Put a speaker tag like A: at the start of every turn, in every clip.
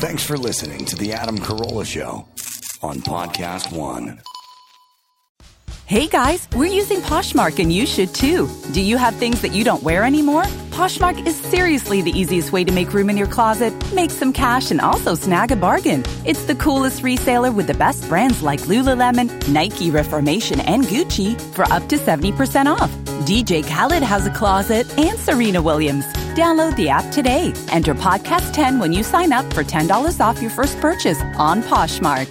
A: Thanks for listening to The Adam Carolla Show on Podcast One.
B: Hey guys, we're using Poshmark and you should too. Do you have things that you don't wear anymore? Poshmark is seriously the easiest way to make room in your closet, make some cash, and also snag a bargain. It's the coolest reseller with the best brands like Lululemon, Nike, Reformation, and Gucci for up to 70% off. DJ Khaled has a closet and Serena Williams. Download the app today. Enter podcast 10 when you sign up for $10 off your first purchase on Poshmark.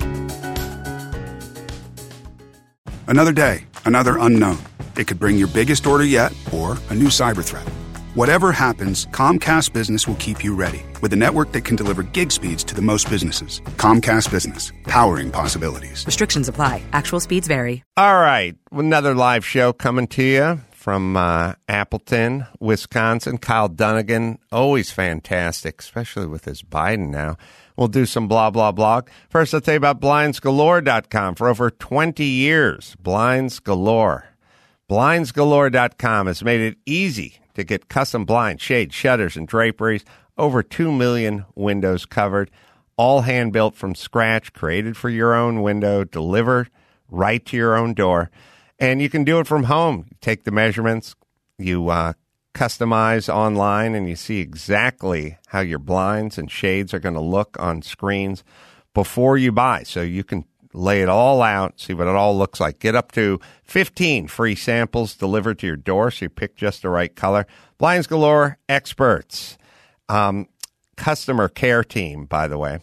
C: Another day, another unknown. It could bring your biggest order yet or a new cyber threat. Whatever happens, Comcast Business will keep you ready with a network that can deliver gig speeds to the most businesses. Comcast Business, powering possibilities.
D: Restrictions apply. Actual speeds vary.
E: All right, another live show coming to you from uh, Appleton, Wisconsin. Kyle Dunnigan, always fantastic, especially with his Biden now. We'll do some blah, blah, blah. First, I'll tell you about blindsgalore.com. For over 20 years, Blinds Galore. Blindsgalore.com has made it easy to get custom blind shades, shutters, and draperies. Over 2 million windows covered, all hand built from scratch, created for your own window, delivered right to your own door. And you can do it from home. You take the measurements, you uh, customize online, and you see exactly how your blinds and shades are going to look on screens before you buy. So you can lay it all out, see what it all looks like. Get up to 15 free samples delivered to your door so you pick just the right color. Blinds Galore experts, um, customer care team, by the way,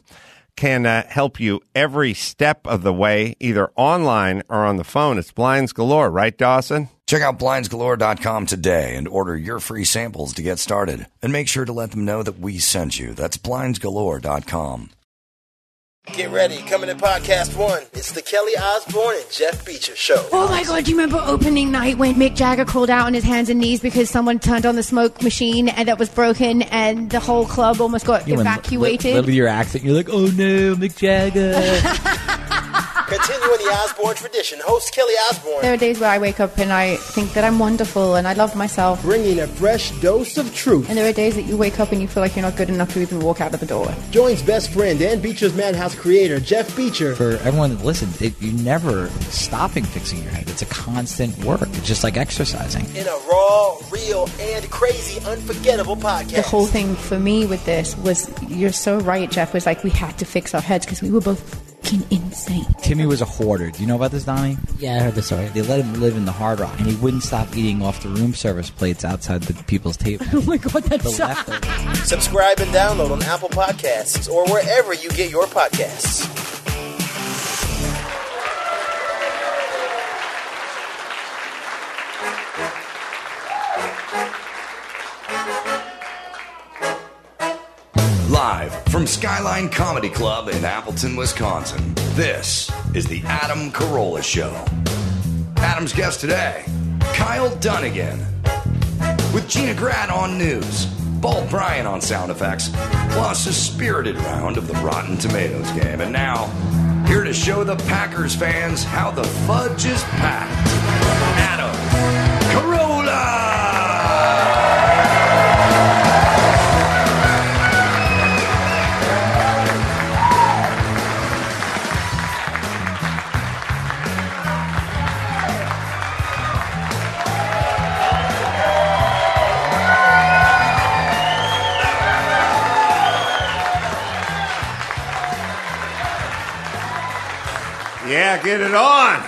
E: can uh, help you every step of the way, either online or on the phone. It's Blinds Galore, right, Dawson?
A: Check out blindsgalore.com today and order your free samples to get started. And make sure to let them know that we sent you. That's blindsgalore.com.
F: Get ready, coming to podcast one. It's the Kelly Osbourne and Jeff Beacher show.
G: Oh my god, do you remember opening night when Mick Jagger crawled out on his hands and knees because someone turned on the smoke machine and that was broken and the whole club almost got
H: You went
G: evacuated?
H: li- li- with your accent, you're like, oh no, Mick Jagger.
F: Continuing the Osbourne tradition, host Kelly Osbourne.
G: there are days where I wake up and I think that I'm wonderful and I love myself.
I: Bringing a fresh dose of truth.
G: And there are days that you wake up and you feel like you're not good enough to even walk out of the door.
I: Joins best friend and Beacher's Madhouse creator, Jeff Beacher.
H: For everyone that listens, it, you never stopping fixing your head. It's a constant work. It's just like exercising.
F: In a raw, real, and crazy, unforgettable podcast.
G: The whole thing for me with this was, you're so right, Jeff, was like we had to fix our heads because we were both fucking insane.
H: Timmy was a hoarder. Do you know about this, Donnie?
J: Yeah, I heard the story.
H: They let him live in the Hard Rock, and he wouldn't stop eating off the room service plates outside the people's table.
G: Oh my god, that's
H: leftovers.
F: Subscribe and download on Apple Podcasts or wherever you get your podcasts.
A: Live from Skyline Comedy Club in Appleton, Wisconsin, this is the Adam Carolla Show. Adam's guest today, Kyle Dunnigan. With Gina Grad on news, Bald Bryan on sound effects, plus a spirited round of the Rotten Tomatoes game. And now, here to show the Packers fans how the fudge is packed, Adam
E: get it on.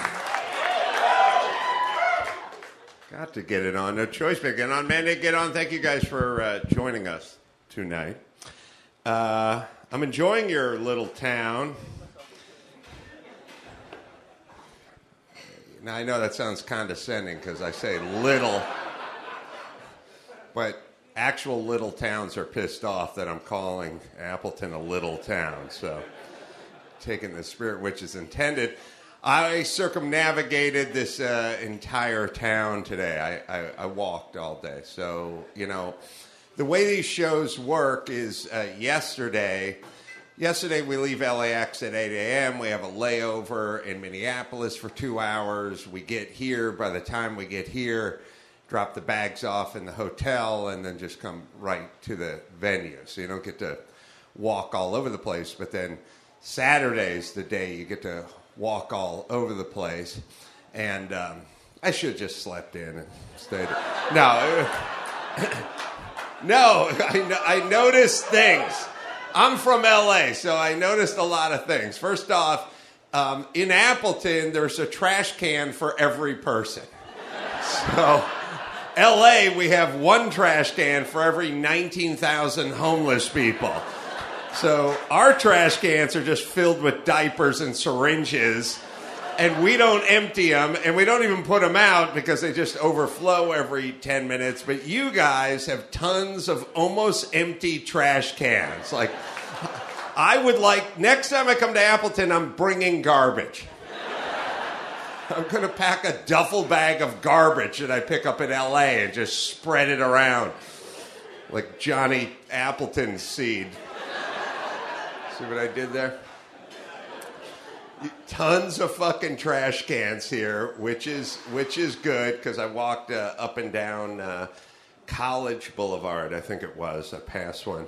E: Got to get it on. No choice but get on. Man, get on. Thank you guys for uh, joining us tonight. Uh, I'm enjoying your little town. Now, I know that sounds condescending because I say little, but actual little towns are pissed off that I'm calling Appleton a little town. So, taking the spirit which is intended. I circumnavigated this uh, entire town today. I, I, I walked all day. So, you know, the way these shows work is uh, yesterday. Yesterday, we leave LAX at 8 a.m. We have a layover in Minneapolis for two hours. We get here. By the time we get here, drop the bags off in the hotel and then just come right to the venue. So you don't get to walk all over the place. But then Saturday's the day you get to walk all over the place. And um, I should have just slept in and stayed. No. no, I, I noticed things. I'm from LA, so I noticed a lot of things. First off, um, in Appleton, there's a trash can for every person. So, LA, we have one trash can for every 19,000 homeless people. So, our trash cans are just filled with diapers and syringes, and we don't empty them, and we don't even put them out because they just overflow every 10 minutes. But you guys have tons of almost empty trash cans. Like, I would like, next time I come to Appleton, I'm bringing garbage. I'm going to pack a duffel bag of garbage that I pick up in LA and just spread it around like Johnny Appleton seed. See what I did there? Tons of fucking trash cans here, which is which is good because I walked uh, up and down uh, College Boulevard, I think it was. I passed one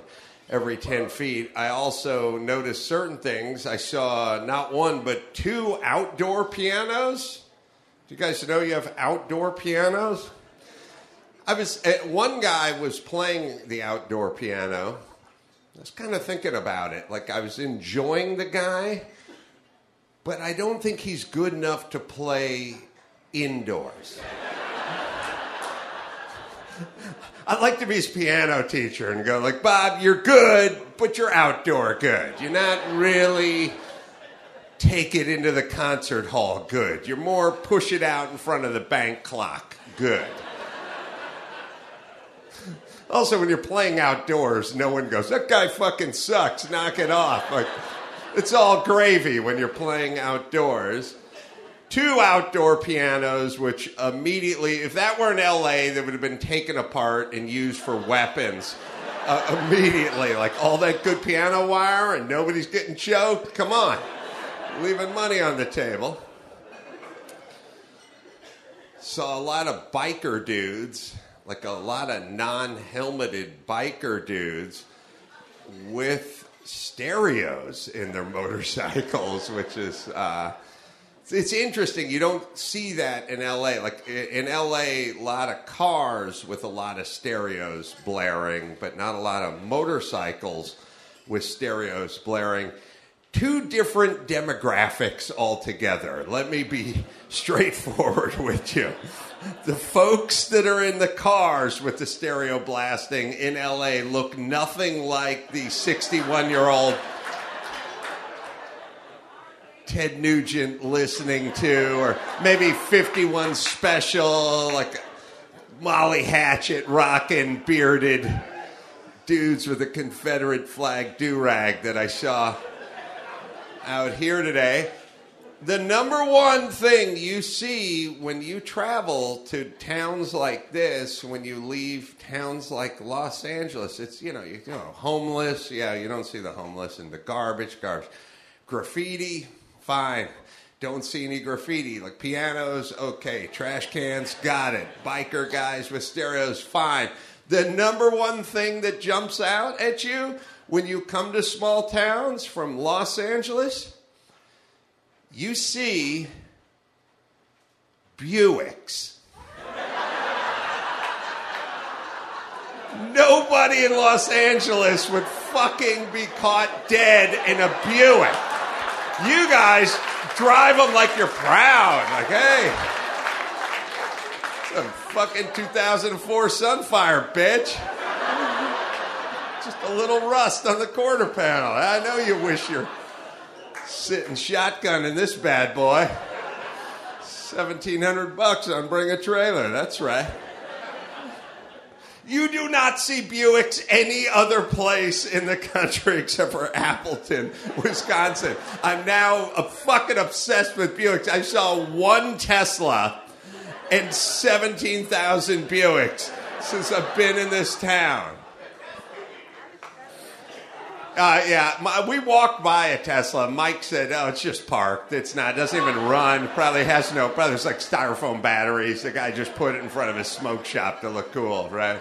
E: every 10 feet. I also noticed certain things. I saw not one, but two outdoor pianos. Do you guys know you have outdoor pianos? I was, uh, one guy was playing the outdoor piano. I was kind of thinking about it. Like I was enjoying the guy, but I don't think he's good enough to play indoors. I'd like to be his piano teacher and go like, Bob, you're good, but you're outdoor good. You're not really take it into the concert hall good. You're more push it out in front of the bank clock good. Also, when you're playing outdoors, no one goes, that guy fucking sucks, knock it off. Like, it's all gravy when you're playing outdoors two outdoor pianos, which immediately, if that were in LA, they would have been taken apart and used for weapons. Uh, immediately, like all that good piano wire and nobody's getting choked. Come on, leaving money on the table. Saw a lot of biker dudes, like a lot of non helmeted biker dudes with stereos in their motorcycles, which is. Uh, it's interesting. You don't see that in LA. Like in LA, a lot of cars with a lot of stereos blaring, but not a lot of motorcycles with stereos blaring. Two different demographics altogether. Let me be straightforward with you. The folks that are in the cars with the stereo blasting in LA look nothing like the 61 year old Ted Nugent listening to, or maybe 51 special, like Molly Hatchet rocking bearded dudes with a Confederate flag do rag that I saw out here today. The number one thing you see when you travel to towns like this, when you leave towns like Los Angeles, it's, you know, you know, homeless. Yeah, you don't see the homeless and the garbage, garbage. Graffiti, fine. Don't see any graffiti. Like pianos, okay. Trash cans, got it. Biker guys with stereos, fine. The number one thing that jumps out at you when you come to small towns from Los Angeles, you see Buicks. Nobody in Los Angeles would fucking be caught dead in a Buick. You guys drive them like you're proud. Like, hey, some fucking 2004 Sunfire, bitch. Just a little rust on the quarter panel. I know you wish you're sitting shotgun in this bad boy. 1700 bucks on bring a trailer. That's right. You do not see Buicks any other place in the country except for Appleton, Wisconsin. I'm now a fucking obsessed with Buicks. I saw one Tesla and 17,000 Buicks since I've been in this town. Uh, yeah, my, we walked by a Tesla. Mike said, "Oh, it's just parked. It's not. Doesn't even run. Probably has no. Probably there's like styrofoam batteries. The guy just put it in front of his smoke shop to look cool, right?"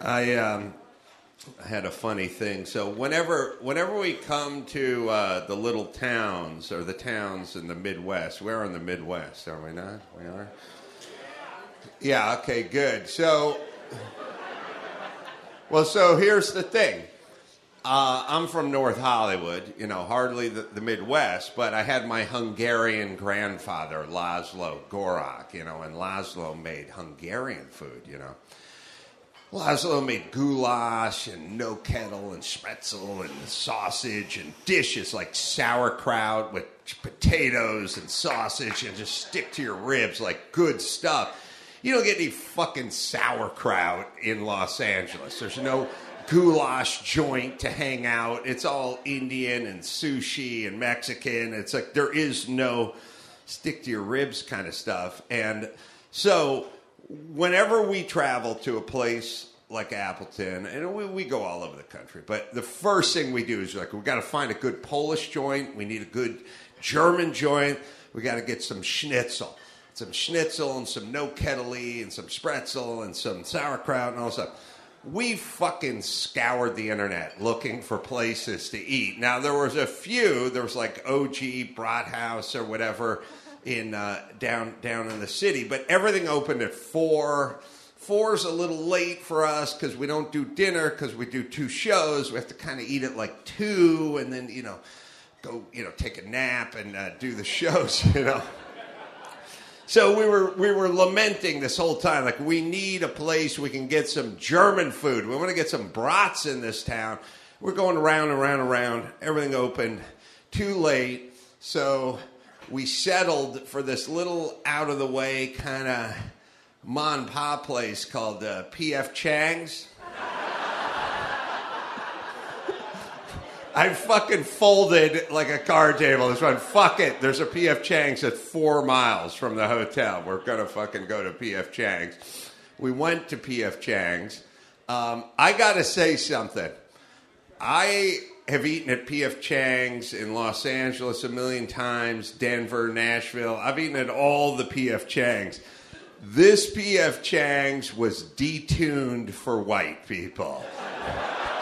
E: I um, had a funny thing. So whenever whenever we come to uh, the little towns or the towns in the Midwest, we're in the Midwest, are we not? We are. Yeah. Okay. Good. So, well, so here's the thing. Uh, I'm from North Hollywood, you know, hardly the, the, Midwest, but I had my Hungarian grandfather, Laszlo Gorak, you know, and Laszlo made Hungarian food, you know. Laszlo made goulash and no kettle and spretzel and sausage and dishes like sauerkraut with potatoes and sausage and just stick to your ribs like good stuff. You don't get any fucking sauerkraut in Los Angeles. There's no goulash joint to hang out. It's all Indian and sushi and Mexican. It's like there is no stick to your ribs kind of stuff. And so whenever we travel to a place like Appleton, and we, we go all over the country, but the first thing we do is like, we've got to find a good Polish joint. We need a good German joint. We got to get some schnitzel. Some schnitzel and some no kettle and some spretzel and some sauerkraut and all stuff we fucking scoured the internet looking for places to eat. Now there was a few. There was like OG Brathaus or whatever in uh, down down in the city, but everything opened at four. Four's a little late for us because we don't do dinner because we do two shows. We have to kind of eat at like two, and then you know go you know take a nap and uh, do the shows. You know. So we were we were lamenting this whole time, like we need a place we can get some German food. We want to get some brats in this town. We're going around and around and around. Everything open. Too late. So we settled for this little out of the way kind of pa place called uh, PF Chang's. I fucking folded like a card table. This one, fuck it. There's a PF Chang's at four miles from the hotel. We're gonna fucking go to PF Chang's. We went to PF Chang's. Um, I gotta say something. I have eaten at PF Chang's in Los Angeles a million times, Denver, Nashville. I've eaten at all the PF Chang's. This PF Chang's was detuned for white people.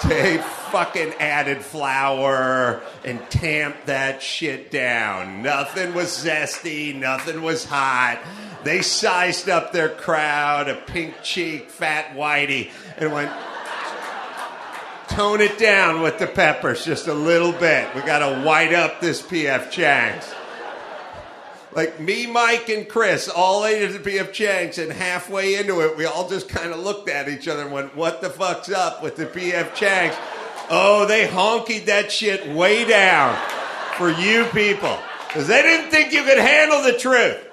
E: They fucking added flour and tamped that shit down. Nothing was zesty, nothing was hot. They sized up their crowd, a pink cheek, fat whitey, and went, tone it down with the peppers just a little bit. We got to white up this PF Chang's. Like me, Mike, and Chris all ate at the PF Chang's, and halfway into it, we all just kind of looked at each other and went, What the fuck's up with the PF Chang's? Oh, they honkied that shit way down for you people because they didn't think you could handle the truth.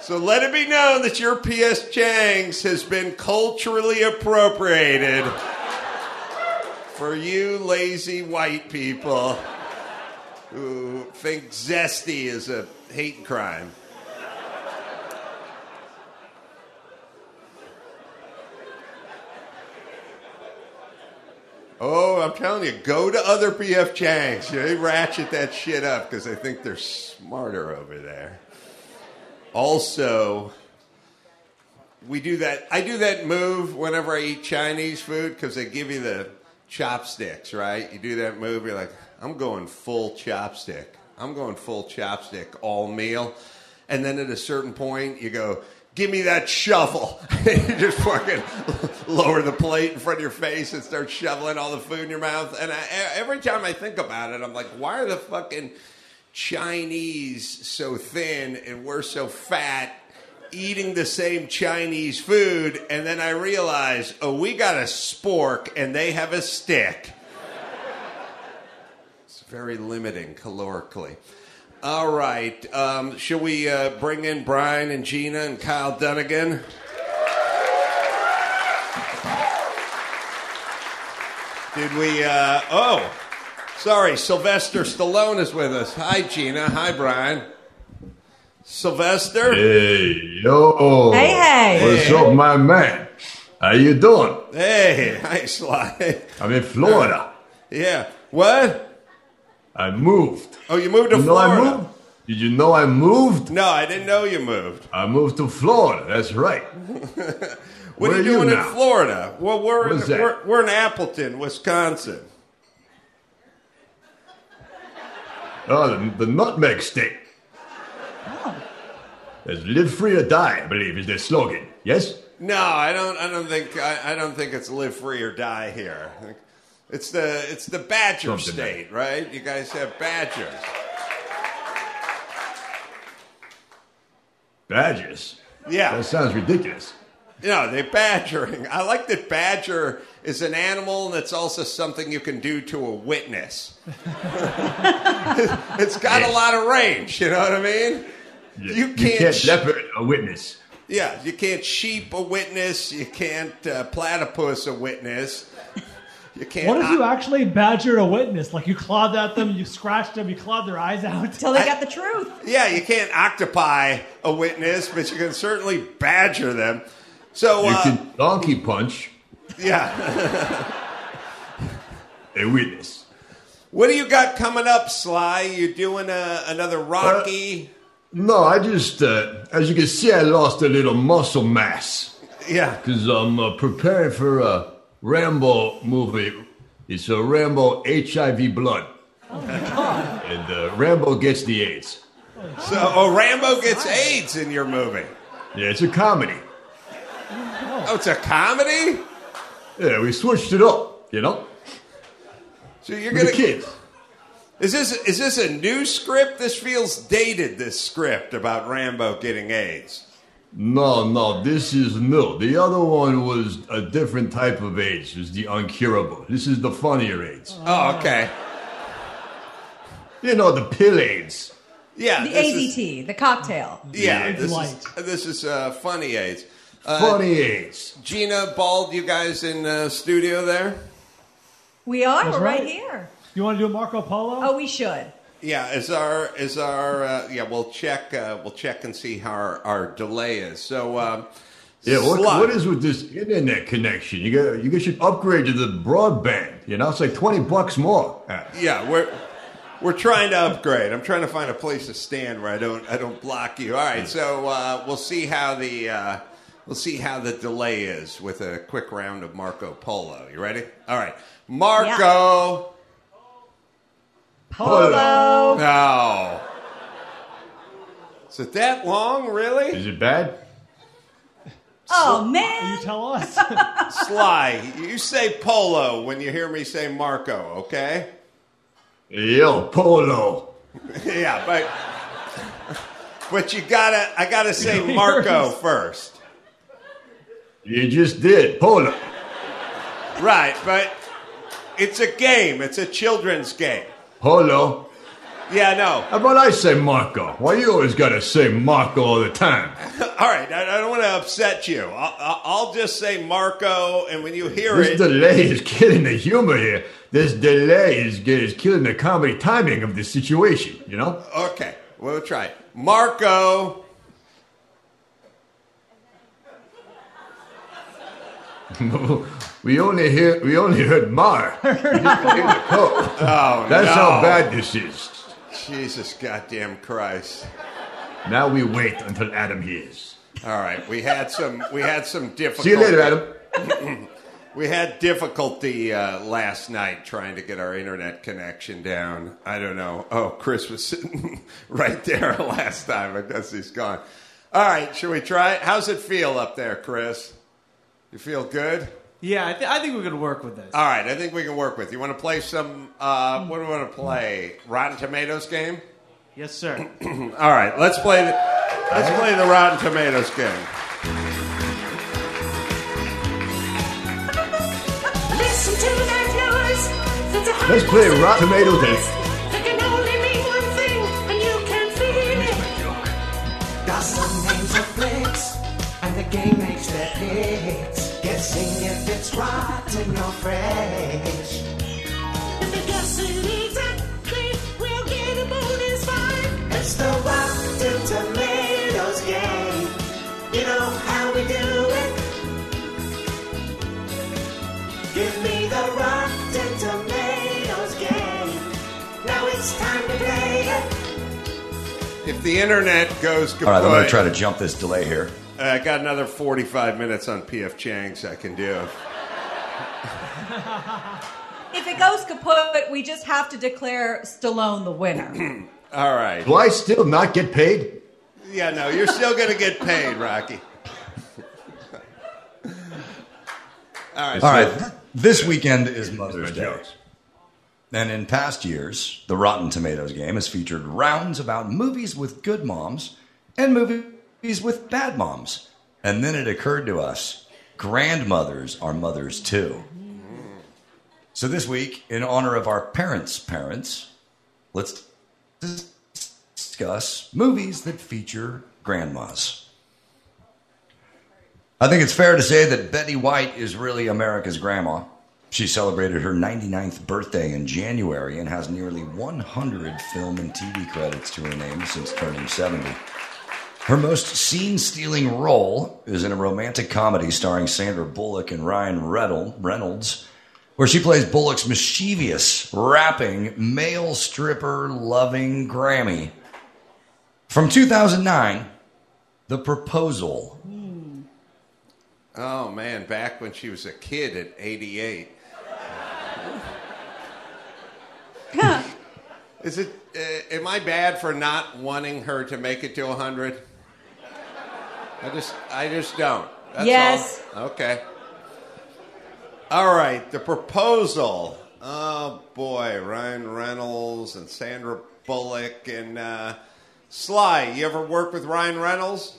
E: So let it be known that your PF Chang's has been culturally appropriated for you lazy white people who think zesty is a hate crime. Oh, I'm telling you, go to other PF Changs. They ratchet that shit up because they think they're smarter over there. Also, we do that. I do that move whenever I eat Chinese food because they give you the chopsticks, right? You do that move, you're like, I'm going full chopstick. I'm going full chopstick all meal. And then at a certain point, you go, give me that shovel. you just fucking lower the plate in front of your face and start shoveling all the food in your mouth. And I, every time I think about it, I'm like, why are the fucking Chinese so thin and we're so fat? Eating the same Chinese food, and then I realize, oh, we got a spork and they have a stick very limiting calorically. All right. Um, shall we uh, bring in Bryan and Gina and Kyle Dunnigan? Did we? Uh, oh, sorry. Sylvester Stallone is with us. Hi, Gina. Hi, Bryan. Sylvester.
J: Hey, yo.
G: Hey, hey.
J: What's up, my man? How you doing?
E: Hey, hi, Sly.
J: I'm in Florida.
E: Yeah. What?
J: I moved.
E: Oh, you moved to
J: you know
E: Florida?
J: I moved? Did you know I moved?
E: No, I didn't know you moved.
J: I moved to Florida. That's right.
E: What
J: Where
E: are you
J: are you
E: doing in? Florida? Well, we're in,
J: that?
E: we're, we're in Appleton, Wisconsin.
J: Oh, the, the nutmeg state. Oh. There's live free or die, I believe, is their slogan. Yes?
E: No, I don't. I don't think. I, I don't think it's live free or die here. It's the it's the Badger
J: Something
E: state, right? You guys have badgers.
J: Badgers.
E: Yeah.
J: That sounds ridiculous.
E: No, they're badgering. I like that badger is an animal and it's also something you can do to a witness. it's got a lot of range, you know what I mean? You can't, sh-
J: leopard a witness.
E: Yeah, you can't sheep a witness. You can't uh, platypus a witness. You can't.
K: What if you actually badgered a witness? Like you clawed at them, you scratched them, you clawed their eyes out.
L: Till they got the truth.
E: Yeah, you can't octopi a witness, but you can certainly badger them. So,
J: You
E: uh,
J: can donkey punch
E: yeah.
J: a witness.
E: what do you got coming up, Sly? You doing uh, another Rocky?
J: No, I just, uh, as you can see, I lost a little muscle mass.
E: Yeah.
J: Because I'm uh, preparing for a Rambo movie. It's a Rambo HIV blood. And uh, Rambo gets the AIDS.
E: So, oh, Rambo gets AIDS in your movie.
J: Yeah, it's a comedy.
E: Oh, it's a comedy.
J: Yeah, we switched it up, you know?
E: So you're gonna
J: the kids.
E: Is this is this a new script? This feels dated. This script about Rambo getting AIDS.
J: No, no, this is new. The other one was a different type of AIDS. It was the uncurable. This is the funnier AIDS.
E: Oh, okay.
J: You know, the pill AIDS.
E: Yeah,
L: The
E: this is-
L: AZT, the cocktail.
E: yeah, this
J: light.
E: is this is uh, funny AIDS. Uh,
J: Funny AIDS.
E: Gina Bald, you guys in uh, studio there?
L: We are.
K: That's
L: We're right.
K: right.
L: here.
K: You want to do a Marco Polo?
L: Oh, we should.
E: Yeah, is our is our uh, yeah? We'll check uh, we'll check and see how our, our delay is. So um,
J: Yeah, what, what is with this internet connection? You got you guys should upgrade to the broadband. You know, it's like twenty bucks more. Uh,
E: Yeah, we're we're trying to upgrade. I'm trying to find a place to stand where I don't I don't block you. All right, so uh, we'll see how the uh, we'll see how the delay is with a quick round of Marco Polo. You ready? All right, Marco.
L: Polo.
E: No. Is it that long, really?
J: Is it bad?
L: Oh man.
K: You tell us.
E: Sly, you say polo when you hear me say Marco, okay?
J: Yo, polo.
E: yeah, but but you gotta I gotta say Marco first.
J: You just did polo.
E: Right, but it's a game. It's a children's game.
J: Polo.
E: Yeah, no.
J: How about uh, I say Marco? Why you always gotta say Marco all the time?
E: All right, I, I don't want to upset you. I'll, I'll- just say Marco, and when you hear
J: This
E: it, this
J: delay is killing the humor here. This delay is, is killing the comedy timing of the situation. You know.
E: okay, we'll try it. Marco.
J: we only hear we only heard Mar. We didn't hear the co.
E: Oh,
J: That's
E: no.
J: how bad this is.
E: Jesus goddamn Christ!
J: Now we wait until Adam hears.
E: All right, we had some we had some difficulty.
J: See you later, Adam.
E: We had difficulty uh, last night trying to get our internet connection down. I don't know. Oh, Chris was sitting right there last time. I guess he's gone. All right, should we try it? How's it feel up there, Chris? You feel good?
M: Yeah, I, th- I think we could work with this.
E: All right, I think we can work with. You want to play some? Uh, what do we want to play? Rotten Tomatoes game.
M: Yes, sir.
E: All right, let's play. The, let's play the Rotten Tomatoes game.
N: Listen to that noise.
J: Let's play Rotten Tomatoes.
N: That can only mean one thing, and you can feel it.
O: Got some names of flicks, and the game makes their hits. Guessing if it's rotten or fresh.
N: If they guess it exactly, we'll get a bonus five.
O: It's the Rotten Tomatoes game. You know how we do it. Give me the Rotten Tomatoes game. Now it's time to play it.
E: If the internet goes kaput,
A: All right, I'm going to try to jump this delay here.
E: Uh, I got another 45 minutes on PF Chang's I can do.
L: If it goes kaput, we just have to declare Stallone the winner.
E: All right.
J: Do I still not get paid?
E: Yeah, no, you're still going to get paid, Rocky. All right.
A: All right. This weekend is Mother's Day. And in past years, the Rotten Tomatoes game has featured rounds about movies with good moms and movies with bad moms. And then it occurred to us grandmothers are mothers too. So this week, in honor of our parents' parents, let's discuss movies that feature grandmas. I think it's fair to say that Betty White is really America's grandma. She celebrated her 99th birthday in January and has nearly 100 film and TV credits to her name since turning 70. Her most scene stealing role is in a romantic comedy starring Sandra Bullock and Ryan Reynolds, where she plays Bullock's mischievous, rapping, male stripper loving Grammy. From 2009, The Proposal.
E: Oh, man, back when she was a kid at 88. Is it, uh, am I bad for not wanting her to make it to 100? I just, I just don't. That's
L: Yes.
E: all. Okay. All right, the proposal. Oh boy, Ryan Reynolds and Sandra Bullock and uh, Sly. You ever work with Ryan Reynolds?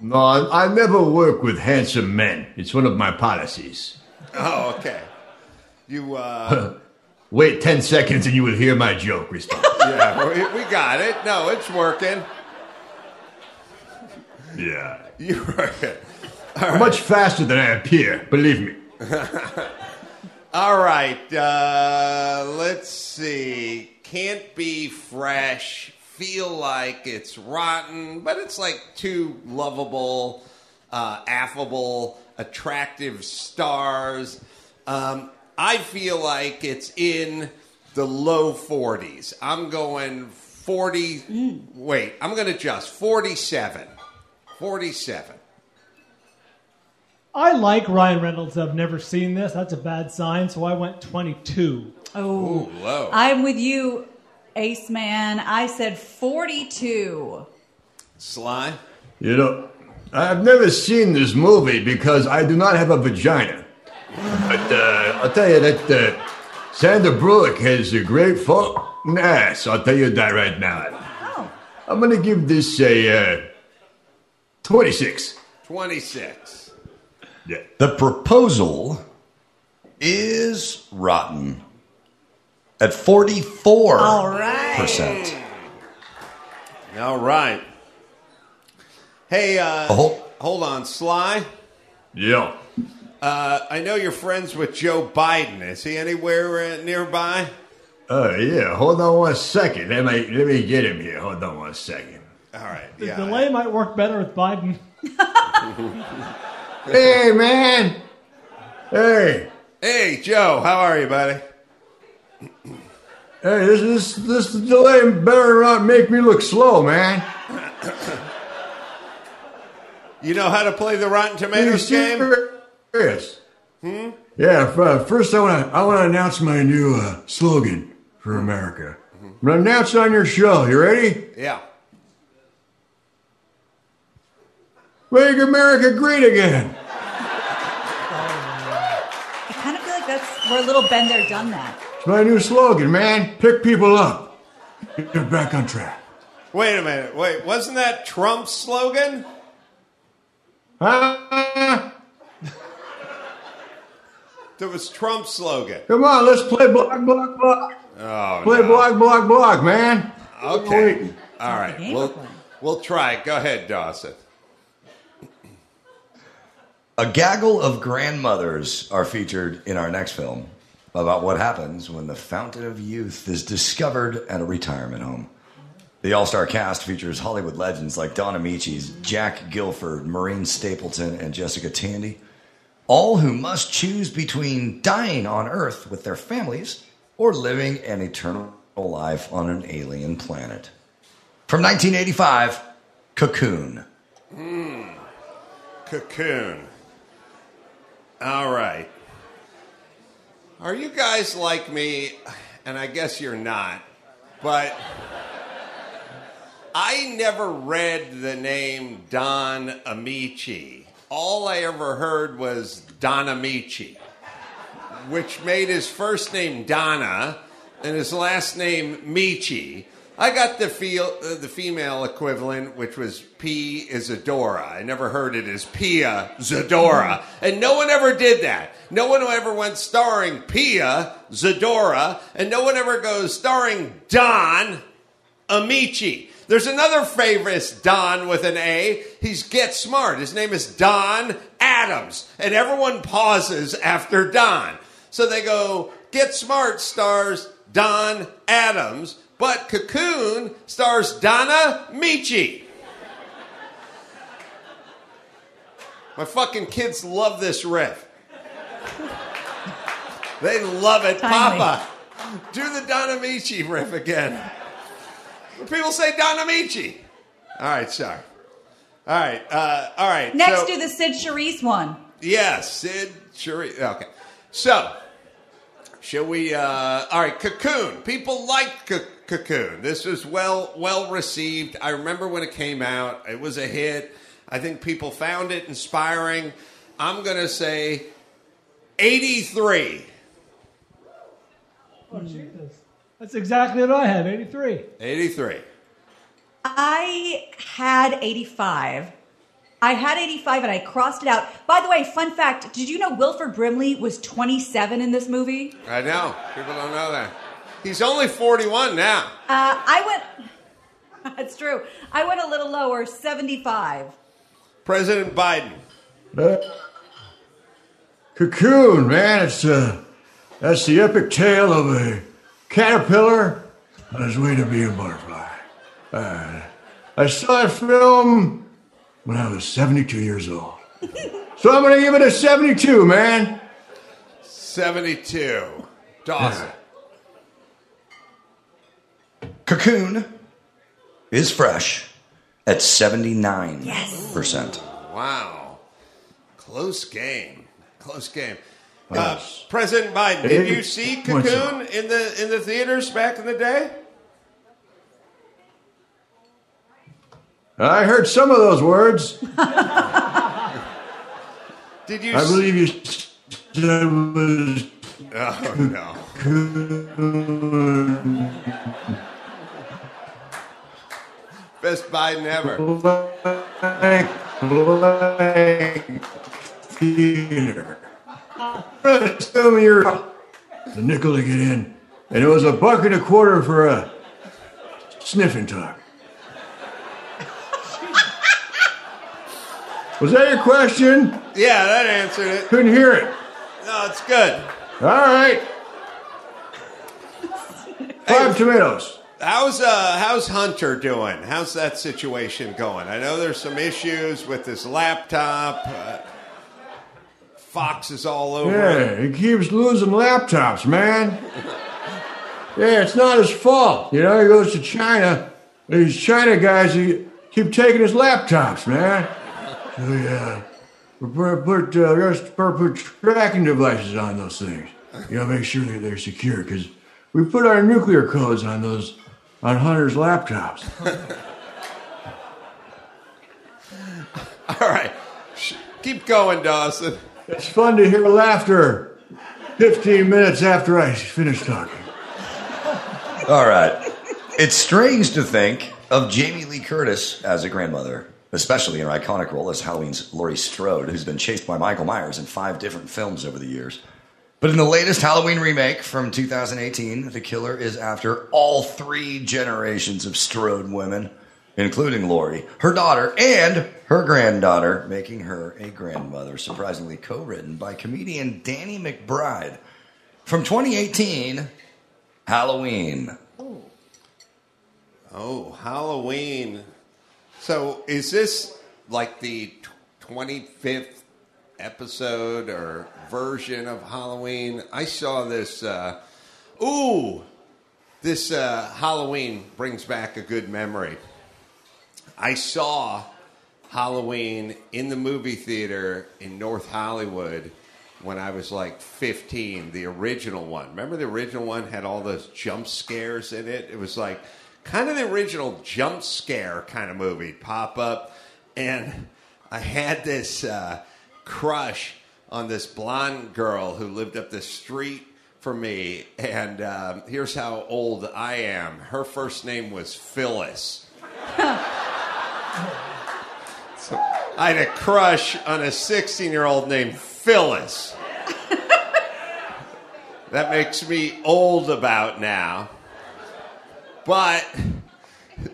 J: No, I, I never work with handsome men. It's one of my policies.
E: Oh, okay. You, uh,
J: Wait 10 seconds and you will hear my joke response.
E: yeah, we, we got it. No, it's working.
J: Yeah.
E: You are
J: Much faster than I appear, believe me.
E: All right, uh, let's see. Can't be fresh. Feel like it's rotten, but it's like two lovable, uh, affable, attractive stars. Um, I feel like it's in the low 40s. I'm going 40. Wait, I'm going to adjust. 47. 47.
K: I like Ryan Reynolds. I've never seen this. That's a bad sign. So I went 22.
L: Oh,
E: low.
L: I'm with you, Ace Man. I said 42.
E: Sly?
J: You know, I've never seen this movie because I do not have a vagina. But uh, I'll tell you that uh, Sandra Bullock has a great fucking ass. I'll tell you that right now. I'm going to give this a uh, 26.
E: 26.
J: Yeah.
A: The proposal is rotten at 44%.
L: All right.
E: All right. Hey, uh,
A: Oh.
E: hold on, Sly.
J: Yeah.
E: Uh, I know you're friends with Joe Biden. Is he anywhere uh, nearby?
J: Oh, yeah. Hold on one second. Let me, let me get him here. Hold on one second.
E: All right.
K: The
E: Yeah.
K: delay might work better with Biden.
J: Hey, man. Hey.
E: Hey, Joe. How are you, buddy?
J: Hey, this this this delay better not make me look slow, man.
E: You know how to play the Rotten Tomatoes game?
J: Yes.
E: Hmm?
J: Yeah. f- uh, First, I want to I want to announce my new uh, slogan for America. I'm gonna announce it on your show. You ready?
E: Yeah.
J: Make America great again.
L: I kind of feel like that's we're a little been there, done that.
J: It's my new slogan, man. Pick people up. Get back on track.
E: Wait a minute. Wait, wasn't that Trump's slogan?
J: Huh?
E: That was Trump's slogan.
J: Come on, let's play block, block, block.
E: Oh,
J: Play
E: no.
J: block, block, block, man.
E: Okay. All right. We'll, we'll try it. Go ahead, Dawson.
A: A gaggle of grandmothers are featured in our next film about what happens when the fountain of youth is discovered at a retirement home. The all star cast features Hollywood legends like Don Amicis, Jack Gilford, Maureen Stapleton, and Jessica Tandy, all who must choose between dying on Earth with their families or living an eternal life on an alien planet. From 1985, Cocoon.
E: Hmm. Cocoon. All right. Are you guys like me? And I guess you're not, but I never read the name Don Ameche. All I ever heard was Don Amici, which made his first name Donna and his last name Michi. I got the feel, uh, the female equivalent, which was P Isadora. I never heard it as Pia Zadora, and no one ever did that. No one ever went starring Pia Zadora, and no one ever goes starring Don Ameche. There's another famous Don with an A. He's Get Smart. His name is Don Adams, and everyone pauses after Don. So they go, Get Smart stars Don Adams, but Cocoon stars Donna Michi. My fucking kids love this riff. They love it.
L: Timely.
E: Papa, do the Donna Michi riff again. People say Donna Michi. All right, sorry. All right, uh, all right.
L: Next,
E: so-
L: do the Cyd Charisse one.
E: Yes, Sid sure. Okay. So, shall we? Uh, all right, Cocoon. People like Co- Cocoon. This was well well received. I remember when it came out. It was a hit. I think people found it inspiring. I'm gonna say 83.
K: Oh, Jesus. That's exactly what I had, 83.
E: 83.
L: I had 85. I had 85 and I crossed it out. By the way, fun fact did you know Wilford Brimley was 27 in this movie?
E: I know. People don't know that. He's only 41 now.
L: Uh, I went, that's true. I went a little lower, 75.
E: President Biden.
J: Uh, Cocoon, man, it's uh, that's the epic tale of a caterpillar on his way to be a butterfly. Uh, I saw that film when I was 72 years old. so I'm gonna give it a 72, man.
E: 72. Dawson.
A: Cocoon is fresh at 79%.
E: Wow. Close game. Close game. Uh, President Biden, did you see Cocoon in the in the theaters back in the day?
J: I heard some of those words.
E: Did you?
J: I believe you said it was
E: Oh no.
J: Cocoon.
E: Best Biden ever.
J: blank, blank theater. Tell me you're the nickel to get in, and it was a buck and a quarter for a sniffing talk. Was that your question?
E: Yeah, that answered it.
J: Couldn't hear it.
E: No, it's good.
J: All right. Five tomatoes.
E: How's uh how's Hunter doing? How's that situation going? I know there's some issues with his laptop. Uh, Fox is all over.
J: Yeah, he keeps losing laptops, man. Yeah, it's not his fault. You know, he goes to China. These China guys he keep taking his laptops, man. So yeah, we put put, uh, put tracking devices on those things. You know, make sure that they're secure because we put our nuclear codes on those on Hunter's laptops.
E: All right. Keep going, Dawson.
J: It's fun to hear laughter 15 minutes after I finish talking.
A: All right. It's strange to think of Jamie Lee Curtis as a grandmother, especially in her iconic role as Halloween's Laurie Strode, who's been chased by Michael Myers in five different films over the years. But in the latest Halloween remake from 2018, the killer is after all three generations of Strode women, including Laurie, her daughter, and her granddaughter, making her a grandmother, surprisingly co written by comedian Danny McBride. From 2018, Halloween.
E: Oh. oh, Halloween. So is this like the twenty fifth episode or version of Halloween? I saw this. Uh, ooh, this uh, Halloween brings back a good memory. I saw Halloween in the movie theater in North Hollywood when I was like 15, the original one. Remember the original one had all those jump scares in it? It was like kind of the original jump scare kind of movie pop up. And I had this uh, crush on this blonde girl who lived up the street from me. And um, here's how old I am her first name was Phyllis. So I had a crush on a 16 year old named Phyllis. that makes me old about now. But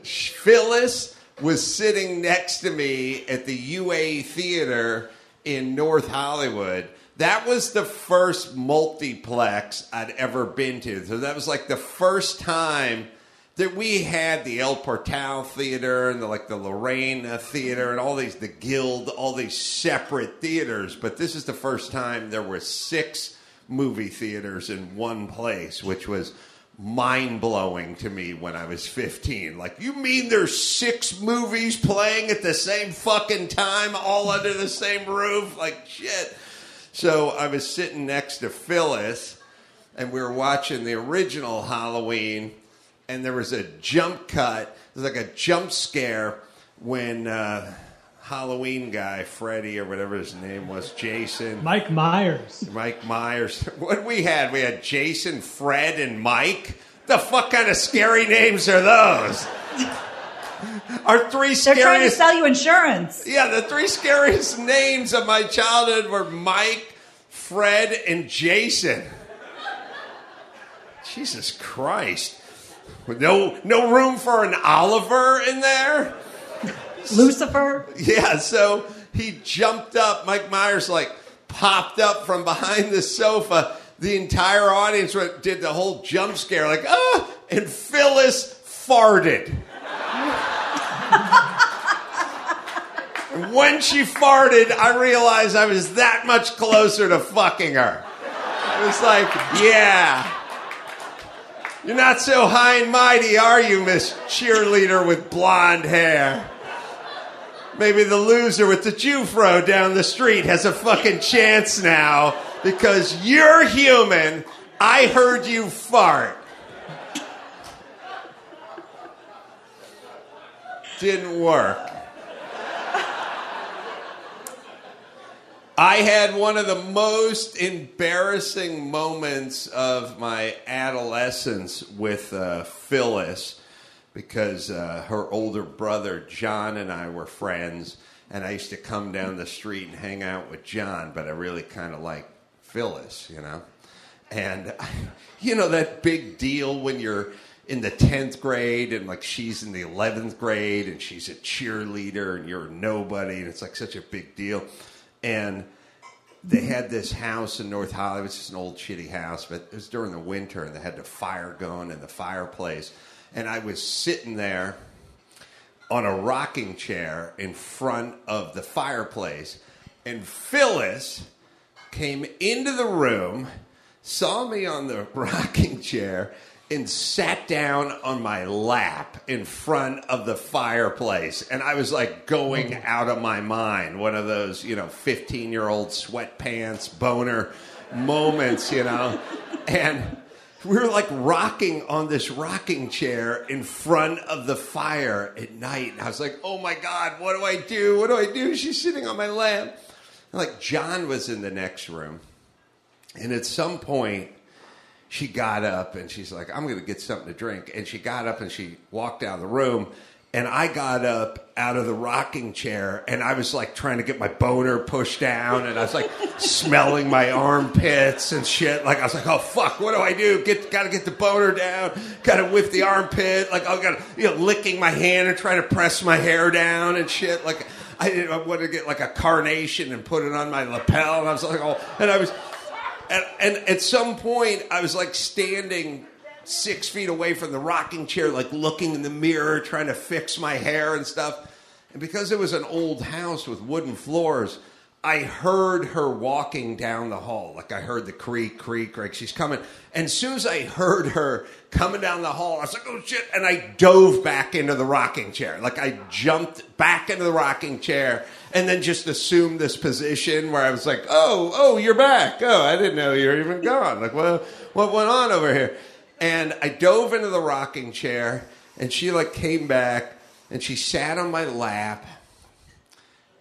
E: Phyllis was sitting next to me at the UA Theater in North Hollywood. That was the first multiplex I'd ever been to. So that was like the first time that we had the El Portal Theater and the, like the Lorraine Theater and all these, the Guild, all these separate theaters. But this is the first time there were six movie theaters in one place, which was mind blowing to me when I was 15. Like, you mean there's six movies playing at the same fucking time, all under the same roof? Like, shit. So I was sitting next to Phyllis, and we were watching the original Halloween, and there was a jump cut. It was like a jump scare when uh, Halloween guy, Freddy or whatever his name was, Jason.
K: Mike Myers.
E: Mike Myers. What we had? We had Jason, Fred, and Mike. The fuck kind of scary names are those? Our three
L: They're trying to sell you insurance.
E: Yeah, the three scariest names of my childhood were Mike, Fred, and Jason. Jesus Christ. No, no room for an Oliver in there?
L: Lucifer?
E: Yeah, so he jumped up. Mike Myers, like, popped up from behind the sofa. The entire audience did the whole jump scare, like, ah! And Phyllis farted. When she farted, I realized I was that much closer to fucking her. I was like, yeah. You're not so high and mighty, are you, Miss Cheerleader with blonde hair? Maybe the loser with the Jufro down the street has a fucking chance now because you're human. I heard you fart. Didn't work. I had one of the most embarrassing moments of my adolescence with uh, Phyllis because uh, her older brother John and I were friends, and I used to come down the street and hang out with John, but I really kind of like Phyllis, you know. And you know that big deal when you're in the 10th grade and like she's in the 11th grade and she's a cheerleader and you're nobody and it's like such a big deal. And they had this house in North Hollywood. It's just an old shitty house, but it was during the winter and they had the fire going in the fireplace. And I was sitting there on a rocking chair in front of the fireplace. And Phyllis came into the room, saw me on the rocking chair, and sat down on my lap in front of the fireplace. And I was like going oh. out of my mind. One of those, you know, 15 year old sweatpants, boner moments, you know. And were like rocking on this rocking chair in front of the fire at night. And I was like, oh my God, what do I do? What do I do? She's sitting on my lap. And like John was in the next room. And at some point, she got up and she's like, I'm going to get something to drink. And she got up and she walked out of the room. And I got up out of the rocking chair and I was like trying to get my boner pushed down and I was like smelling my armpits and shit. Like I was like, oh fuck, what do I do? Get gotta get the boner down, gotta whip the armpit, like I gotta you know, licking my hand and trying to press my hair down and shit. Like I didn't I wanted to get like a carnation and put it on my lapel and I was like, oh and I was and, and at some point, I was like standing six feet away from the rocking chair, like looking in the mirror, trying to fix my hair and stuff. And because it was an old house with wooden floors, I heard her walking down the hall. Like I heard the creak, creak, creak. She's coming. And as soon as I heard her coming down the hall, I was like, oh shit. And I dove back into the rocking chair. Like I jumped back into the rocking chair and then just assumed this position where I was like, oh, oh, you're back. Oh, I didn't know you were even gone. Like, well, what went on over here? And I dove into the rocking chair and she like came back and she sat on my lap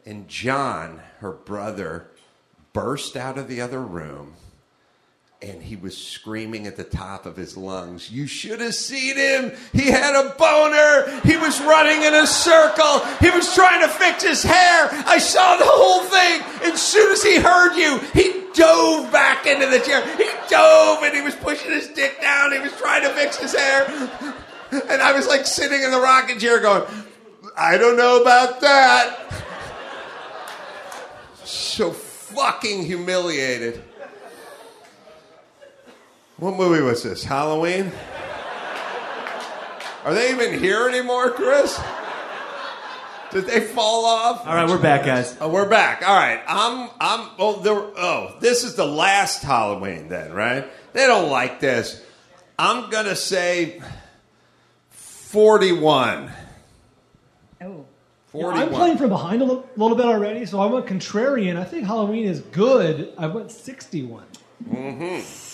E: and John, her brother, burst out of the other room and he was screaming at the top of his lungs, You should have seen him. He had a boner. He was running in a circle. He was trying to fix his hair. I saw the whole thing. And as soon as he heard you, he dove back into the chair. He dove and he was pushing his dick down. He was trying to fix his hair. And I was like sitting in the rocking chair going, I don't know about that so fucking humiliated. What movie was this? Halloween? Are they even here anymore, Chris? Did they fall off?
M: All right, we're back, guys.
E: Oh, we're back. All right. I'm. I'm. Oh, there. Oh, this is the last Halloween, then, right? They don't like this. I'm gonna say forty-one.
L: Oh.
K: Yeah, I'm playing from behind a li- little bit already, so I went contrarian. I think Halloween is good. I went 61.
E: Mm-hmm.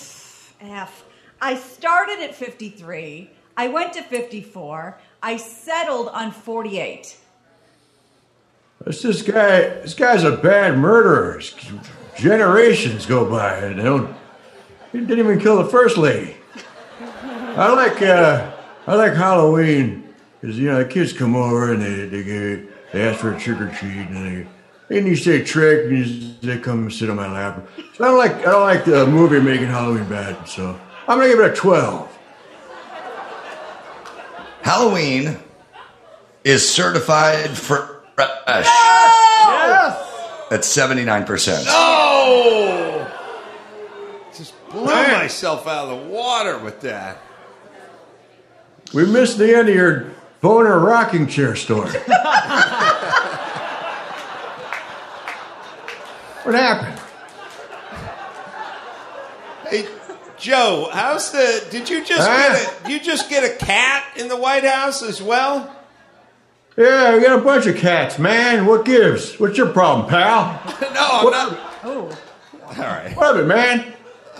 L: F. I started at 53. I went to 54. I settled on 48.
J: It's this guy. This guy's a bad murderer. Generations go by and they don't. He didn't even kill the first lady. I like. Uh, I like Halloween because you know the kids come over and they they get they ask for a trick or treat and they and you say trick and you, they come and sit on my lap. So I don't like. I don't like the movie making Halloween bad. So I'm gonna give it a twelve.
A: Halloween is certified fresh No! Yes! at 79%.
E: Oh! Just blew myself out of the water with that.
J: We missed the end of your boner rocking chair story. what happened?
E: Hey, Joe, how's the? Did you just
J: Huh?
E: get a? You just get a cat in the White House as well?
J: Yeah, we got a bunch of cats, man. What gives? What's your problem, pal?
E: no, I'm not.
L: Oh.
E: All right.
J: What of it, man?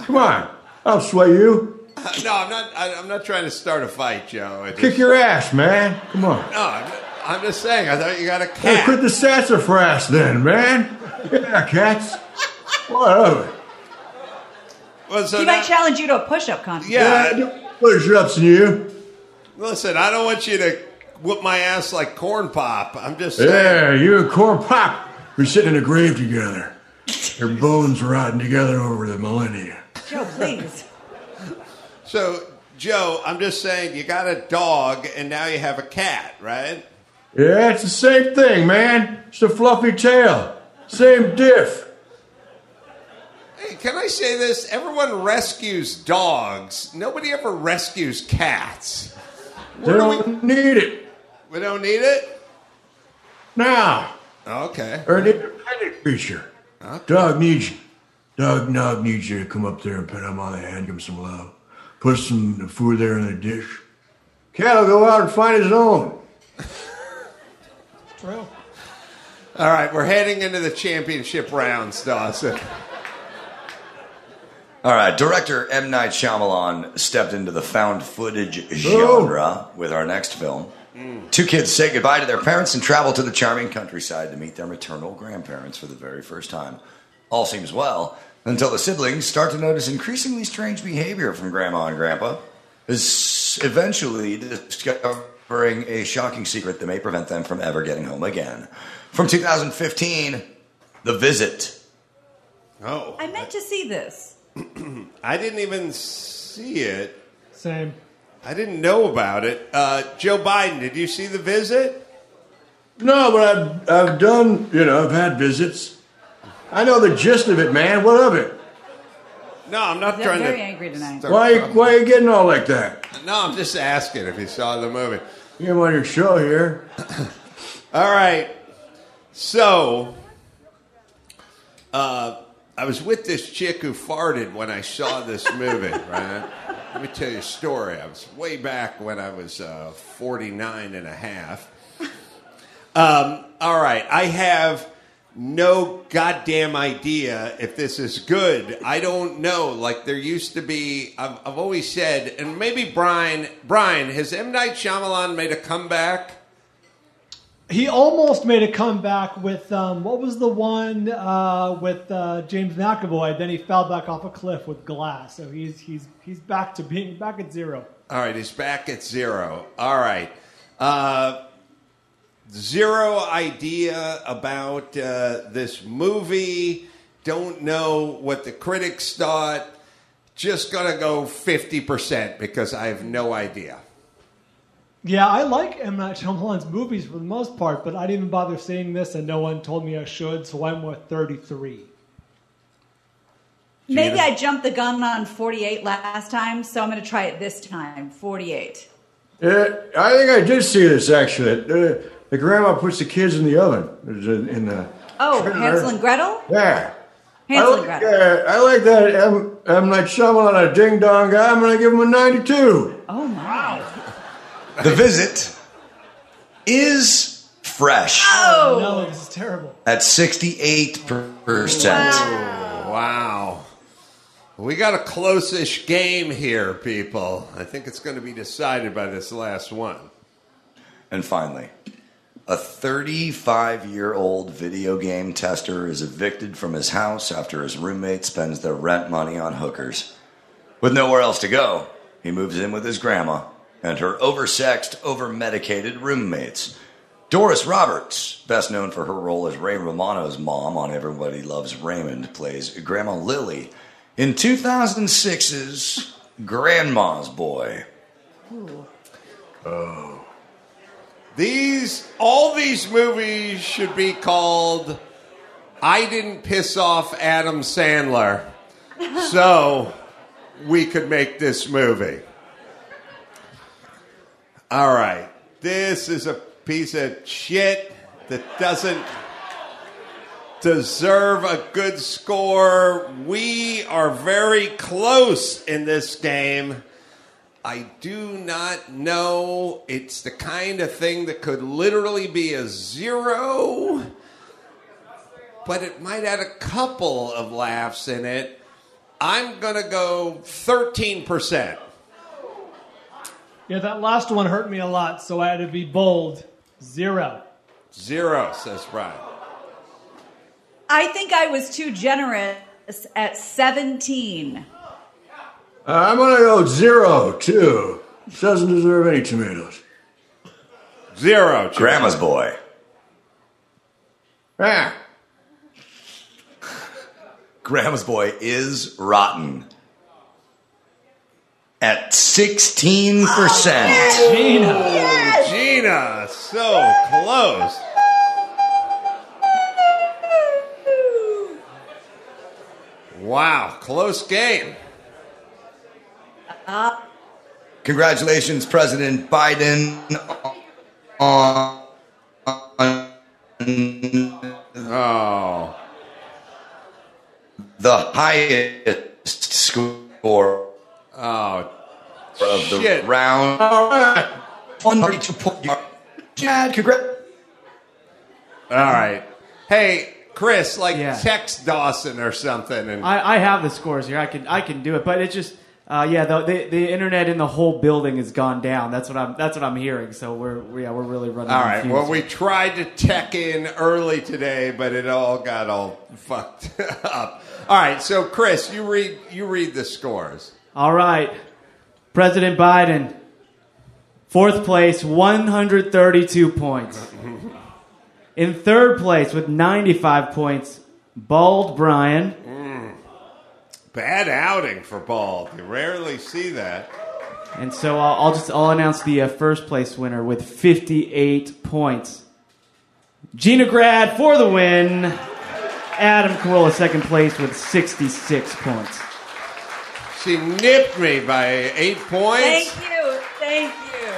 J: Come on. I'll sway you.
E: Uh, no, I'm not. I, I'm not trying to start a fight, Joe. I just,
J: Kick your ass, man. Come on.
E: No, I'm, I'm just saying. I thought you got a
J: Hey,
E: cat.
J: quit the sassafras then, man. Yeah, cats. What of it?
E: Well, so
L: he
E: now-
L: might challenge you to a push-up contest.
E: Yeah.
J: Push ups in you.
E: Listen, I don't want you to whoop my ass like corn pop. I'm just saying.
J: Yeah, you and Corn Pop. We're sitting in a grave together. Your bones rotting together over the millennia.
L: Joe, please.
E: So, Joe, I'm just saying you got a dog and now you have a cat, right?
J: Yeah, it's the same thing, man. It's a fluffy tail. Same diff.
E: Hey, can I say this? Everyone rescues dogs. Nobody ever rescues cats.
J: They don't need it.
E: We don't need it?
J: Now.
E: Okay.
J: They're an independent creature. Dog needs you. Dog, dog needs you to come up there and pet him on the hand, give him some love. Put some food there in the dish. Cat will go out and find his own.
K: True.
E: All right, we're heading into the championship rounds, Dawson.
A: All right, director M. Night Shyamalan stepped into the found footage genre with our next film. Two kids say goodbye to their parents and travel to the charming countryside to meet their maternal grandparents for the very first time. All seems well until the siblings start to notice increasingly strange behavior from grandma and grandpa, is eventually discovering a shocking secret that may prevent them from ever getting home again. From 2015, The Visit.
E: Oh.
L: I meant to see this.
E: I didn't even see it.
K: Same.
E: I didn't know about it. Uh, Joe Biden, did you see the visit?
J: No, but I've, I've done, you know, I've had visits. I know the gist of it, man. What of it?
E: No, I'm not
L: They're
E: trying
L: very
E: to.
L: angry tonight.
J: Why, why are you getting all like that?
E: No, I'm just asking if you saw the movie.
J: You're on your show here.
E: All right. So, Uh, I was with this chick who farted when I saw this movie, right? Let me tell you a story. I was way back when I was uh, 49 and a half. Um, all right, I have no goddamn idea if this is good. I don't know. Like there used to be, I've, I've always said, and maybe Brian, Brian, has M Night Shyamalan made a comeback?
K: He almost made a comeback with um, what was the one uh, with uh, James McAvoy? Then he fell back off a cliff with Glass. So he's he's he's back to being back at zero.
E: All right, he's back at zero. All right. Uh, zero idea about uh, this movie. Don't know what the critics thought. Just gonna go 50% because I have no idea.
K: Yeah, I like M Night Shyamalan's movies for the most part, but I didn't even bother seeing this, and no one told me I should. So I'm with 33.
L: Maybe I jumped the gun on 48 last time, so I'm going to try it this time. 48.
J: Yeah, I think I did see this actually. The, the grandma puts the kids in the oven. In the
L: Oh,
J: trailer.
L: Hansel and Gretel?
J: Yeah.
L: Hansel
J: I
L: and
J: like,
L: Gretel.
J: uh, I like that. I'm, I'm like Shyamalan, a ding dong guy. I'm going to give him a 92.
L: Oh, my.
A: The visit is fresh
K: Oh, no, this is terrible.
A: at 68%.
E: Oh wow. We got a close-ish game here, people. I think it's going to be decided by this last one.
A: And finally, a 35 year old video game tester is evicted from his house after his roommate spends their rent money on hookers. With nowhere else to go, he moves in with his grandma and her oversexed, overmedicated roommates. Doris Roberts, best known for her role as Ray Romano's mom on Everybody Loves Raymond, plays Grandma Lily in 2006's Grandma's Boy.
E: Oh. These all these movies should be called I didn't piss off Adam Sandler. So we could make this movie. All right. This is a piece of shit that doesn't deserve a good score. We are very close in this game. I do not know. It's the kind of thing that could literally be a zero, but it might add a couple of laughs in it. I'm going to go 13%.
K: Yeah, that last one hurt me a lot, so I had to be bold. Zero.
E: Zero, says Brian.
L: I think I was too generous at 17.
J: Uh, I'm going to go zero, too. Doesn't deserve any tomatoes.
E: Zero.
A: Grandma's Boy.
J: Ah.
A: Grandma's Boy is rotten. At 16%.
E: Gina. Gina, so close. Wow, close game.
A: Congratulations, President Biden, on.
E: Oh.
A: The highest score
E: oh,
A: of the oh,
E: shit.
A: round. 132 point. Chad, congrats.
E: All right. Hey, Chris, like
M: Yeah.
E: text Dawson or something. And
M: I, I have the scores here. I can I can do it, but it's just uh, yeah. The, the the internet in the whole building has gone down. That's what I'm that's what I'm hearing. So we're we- yeah we're really running.
E: all right. Well, we tried to tech in early today, but it all got all fucked up. All right. So, Chris, you read you read the scores.
M: All right. President Biden, fourth place, 132 points. In third place with 95 points, Bald Brian.
E: Bad outing for Bald. You rarely see that.
M: And so I'll, I'll just I'll announce the uh, first place winner with 58 points. Gina Grad for the win. Adam Carolla second place with 66 points.
E: She nipped me by eight points.
L: Thank you. Thank you.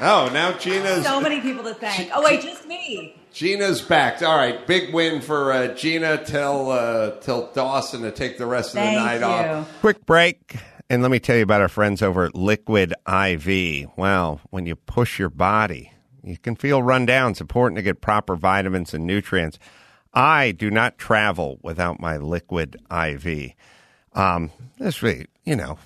E: Oh, now Gina's
L: So many people to thank. Oh, wait, just me.
E: Gina's back. All right, big win for uh, Gina. Tell uh, tell Dawson to take the rest of the night
L: you.
E: off. Quick break, and let me tell you about our friends over at Liquid IV. Well, when you push your body, you can feel run down. It's important to get proper vitamins and nutrients. I do not travel without my Liquid IV. Um, this really, you know,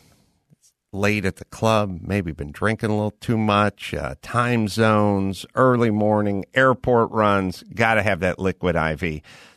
E: late at the club, maybe been drinking a little too much, uh, time zones, early morning, airport runs, got to have that liquid IV.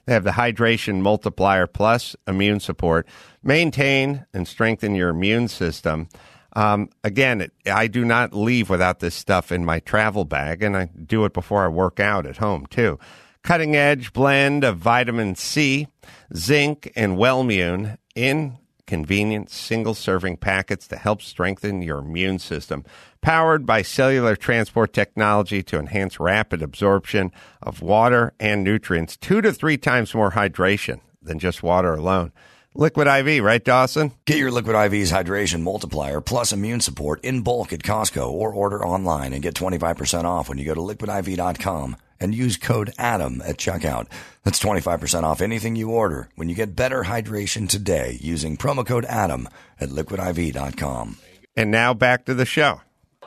E: They have the hydration multiplier plus immune support. Maintain and strengthen your immune system. Um, again, it, I do not leave without this stuff in my travel bag, and I do it before I work out at home too. Cutting edge blend of vitamin C, zinc, and Wellmune in convenient single serving packets to help strengthen your immune system. Powered by cellular transport technology to enhance rapid absorption of water and nutrients, two to three times more hydration than just water alone. Liquid IV, right, Dawson?
A: Get your Liquid IV's hydration multiplier plus immune support in bulk at Costco or order online and get 25% off when you go to liquidiv.com and use code ADAM at checkout. That's 25% off anything you order when you get better hydration today using promo code ADAM at liquidiv.com.
E: And now back to the show.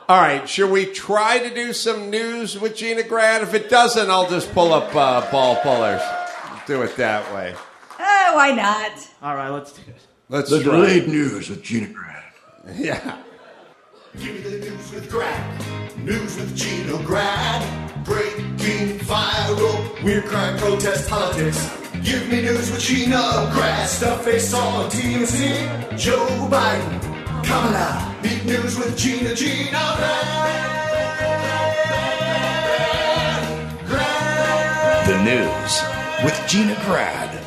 E: All right, should we try to do some news with Gina Grad? If it doesn't, I'll just pull up uh, ball pullers. Do it that way.
L: Oh, why not?
M: All right, let's do it.
E: Let's
J: the
E: try.
J: delayed news with Gina Grad.
E: Yeah.
O: Give me the news with Grad. News with Gina Grad. Breaking viral. Weird crime, protest, politics. Give me news with Gina Grad. Stuff they saw on TMZ. Joe Biden. Kamala. Meet news with Gina. Gina Grad.
A: The news with Gina Grad.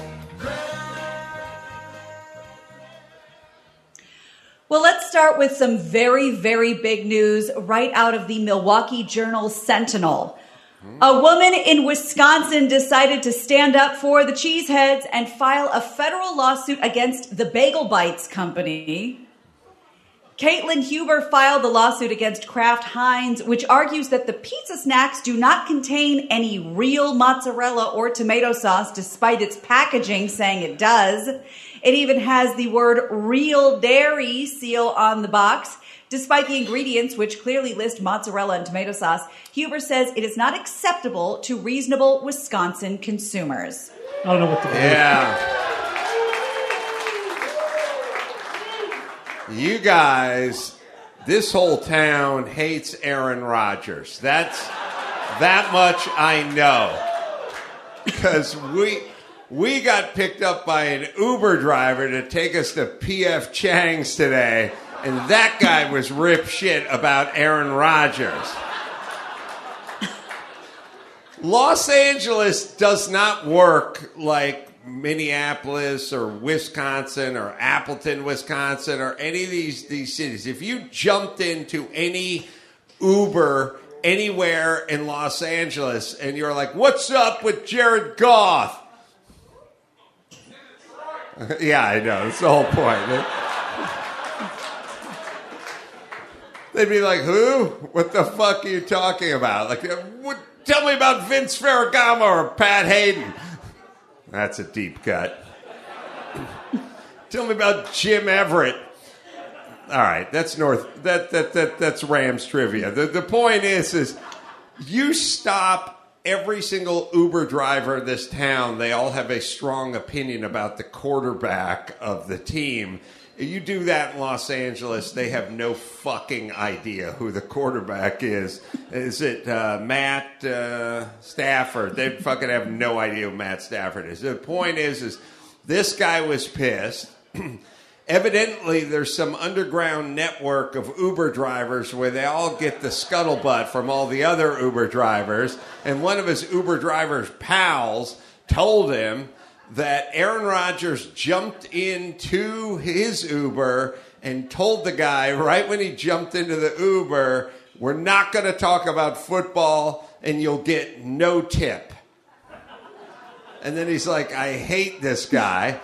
L: Well, let's start with some very, very big news right out of the Milwaukee Journal Sentinel. A woman in Wisconsin decided to stand up for the cheeseheads and file a federal lawsuit against the Bagel Bites Company. Caitlin Huber filed the lawsuit against Kraft Heinz, which argues that the pizza snacks do not contain any real mozzarella or tomato sauce, despite its packaging saying it does. It even has the word real dairy seal on the box. Despite the ingredients, which clearly list mozzarella and tomato sauce, Huber says it is not acceptable to reasonable Wisconsin consumers.
K: I don't know what to do.
E: Yeah. You guys, this whole town hates Aaron Rodgers. That's that much I know. Because we we got picked up by an Uber driver to take us to PF Chang's today, and that guy was rip shit about Aaron Rodgers. Los Angeles does not work like Minneapolis or Wisconsin or Appleton, Wisconsin, or any of these these cities. If you jumped into any Uber anywhere in Los Angeles and you're like, "What's up with Jared Goff?" yeah, I know. That's the whole point. They'd be like, "Who? What the fuck are you talking about?" Like, what, tell me about Vince Ferragamo or Pat Haden. That's a deep cut. tell me about Jim Everett. All right, that's North. That that that that's Rams trivia. The the point is is you stop every single Uber driver in this town. They all have a strong opinion about the quarterback of the team. You do that in Los Angeles, they have no fucking idea who the quarterback is. Is it uh, Matt uh, Stafford? They fucking have no idea who Matt Stafford is. The point is, is this guy was pissed. Evidently, there's some underground network of Uber drivers where they all get the scuttlebutt from all the other Uber drivers. And one of his Uber driver's pals told him that Aaron Rodgers jumped into his Uber and told the guy right when he jumped into the Uber, We're not going to talk about football and you'll get no tip. And then he's like, I hate this guy.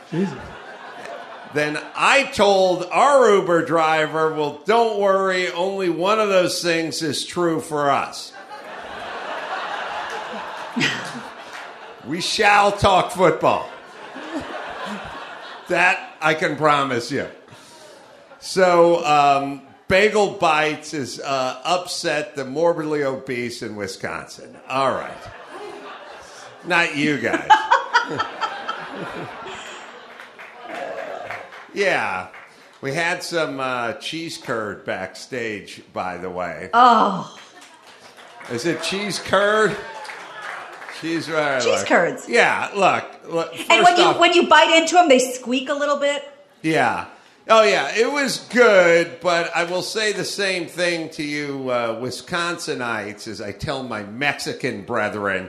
E: Then I told our Uber driver, well, don't worry, only one of those things is true for us. We shall talk football. that I can promise you. So, um, Bagel Bites is uh, upset the morbidly obese in Wisconsin. All right. Not you guys. yeah. We had some uh, cheese curd backstage, by the way.
L: Oh,
E: Is it cheese curd? Cheese, uh,
L: Cheese
E: look.
L: curds.
E: Yeah, look. look
L: and when you when you bite into them, they squeak a little bit.
E: Yeah. Oh, yeah. It was good, but I will say the same thing to you, uh, Wisconsinites, as I tell my Mexican brethren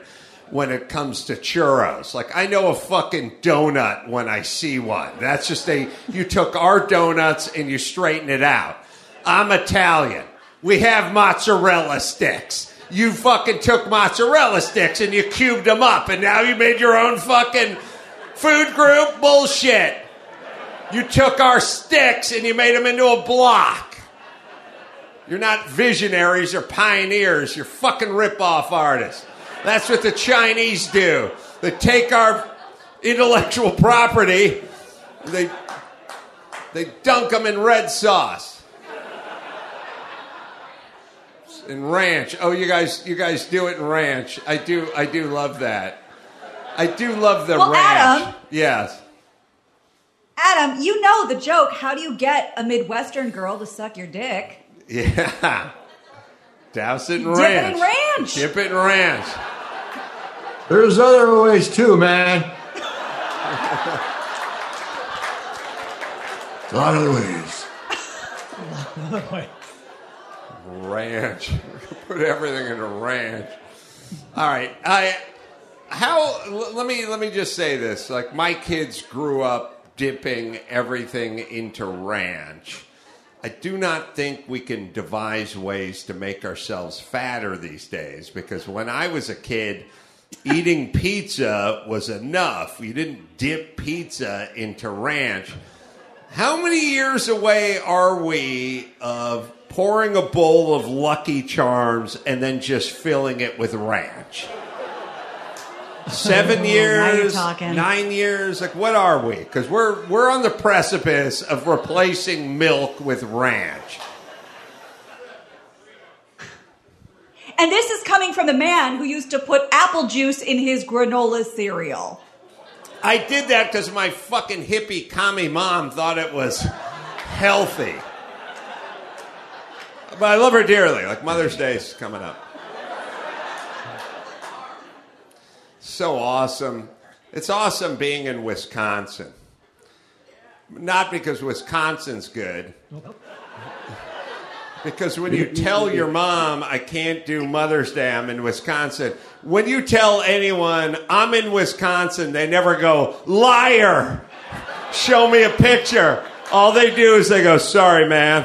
E: when it comes to churros. Like, I know a fucking donut when I see one. That's just a, you took our donuts and you straighten it out. I'm Italian. We have mozzarella sticks. You fucking took mozzarella sticks and you cubed them up, and now you made your own fucking food group? Bullshit. You took our sticks and you made them into a block. You're not visionaries or pioneers. You're fucking rip-off artists. That's what the Chinese do. They take our intellectual property, they they dunk them in red sauce. In ranch. Oh, you guys, you guys do it in ranch. I do, I do love that. I do love the
L: Well,
E: ranch.
L: Adam-
E: Yes.
L: Adam, you know the joke. How do you get a Midwestern girl to suck your dick?
E: Yeah. Douse it in
L: Dip it
E: ranch.
L: in ranch.
E: Dip it in ranch.
J: There's other ways too, man. A lot of ways.
E: ranch. Put everything in a ranch. All right. I how l- let me let me just say this. Like my kids grew up dipping everything into ranch. I do not think we can devise ways to make ourselves fatter these days because when I was a kid, eating pizza was enough. You didn't dip pizza into ranch. How many years away are we of pouring a bowl of Lucky Charms and then just filling it with ranch? Seven years, nine years. Like, what are we? Because we're we're on the precipice of replacing milk with ranch.
L: And this is coming from the man who used to put apple juice in his granola cereal.
E: I did that because my fucking hippie commie mom thought it was healthy. But I love her dearly. Like Mother's Day's coming up. So awesome. It's awesome being in Wisconsin. Not because Wisconsin's good. Because when you tell your mom, I can't do Mother's Day, I'm in Wisconsin, when you tell anyone, I'm in Wisconsin, they never go, liar, show me a picture. All they do is they go, sorry, man.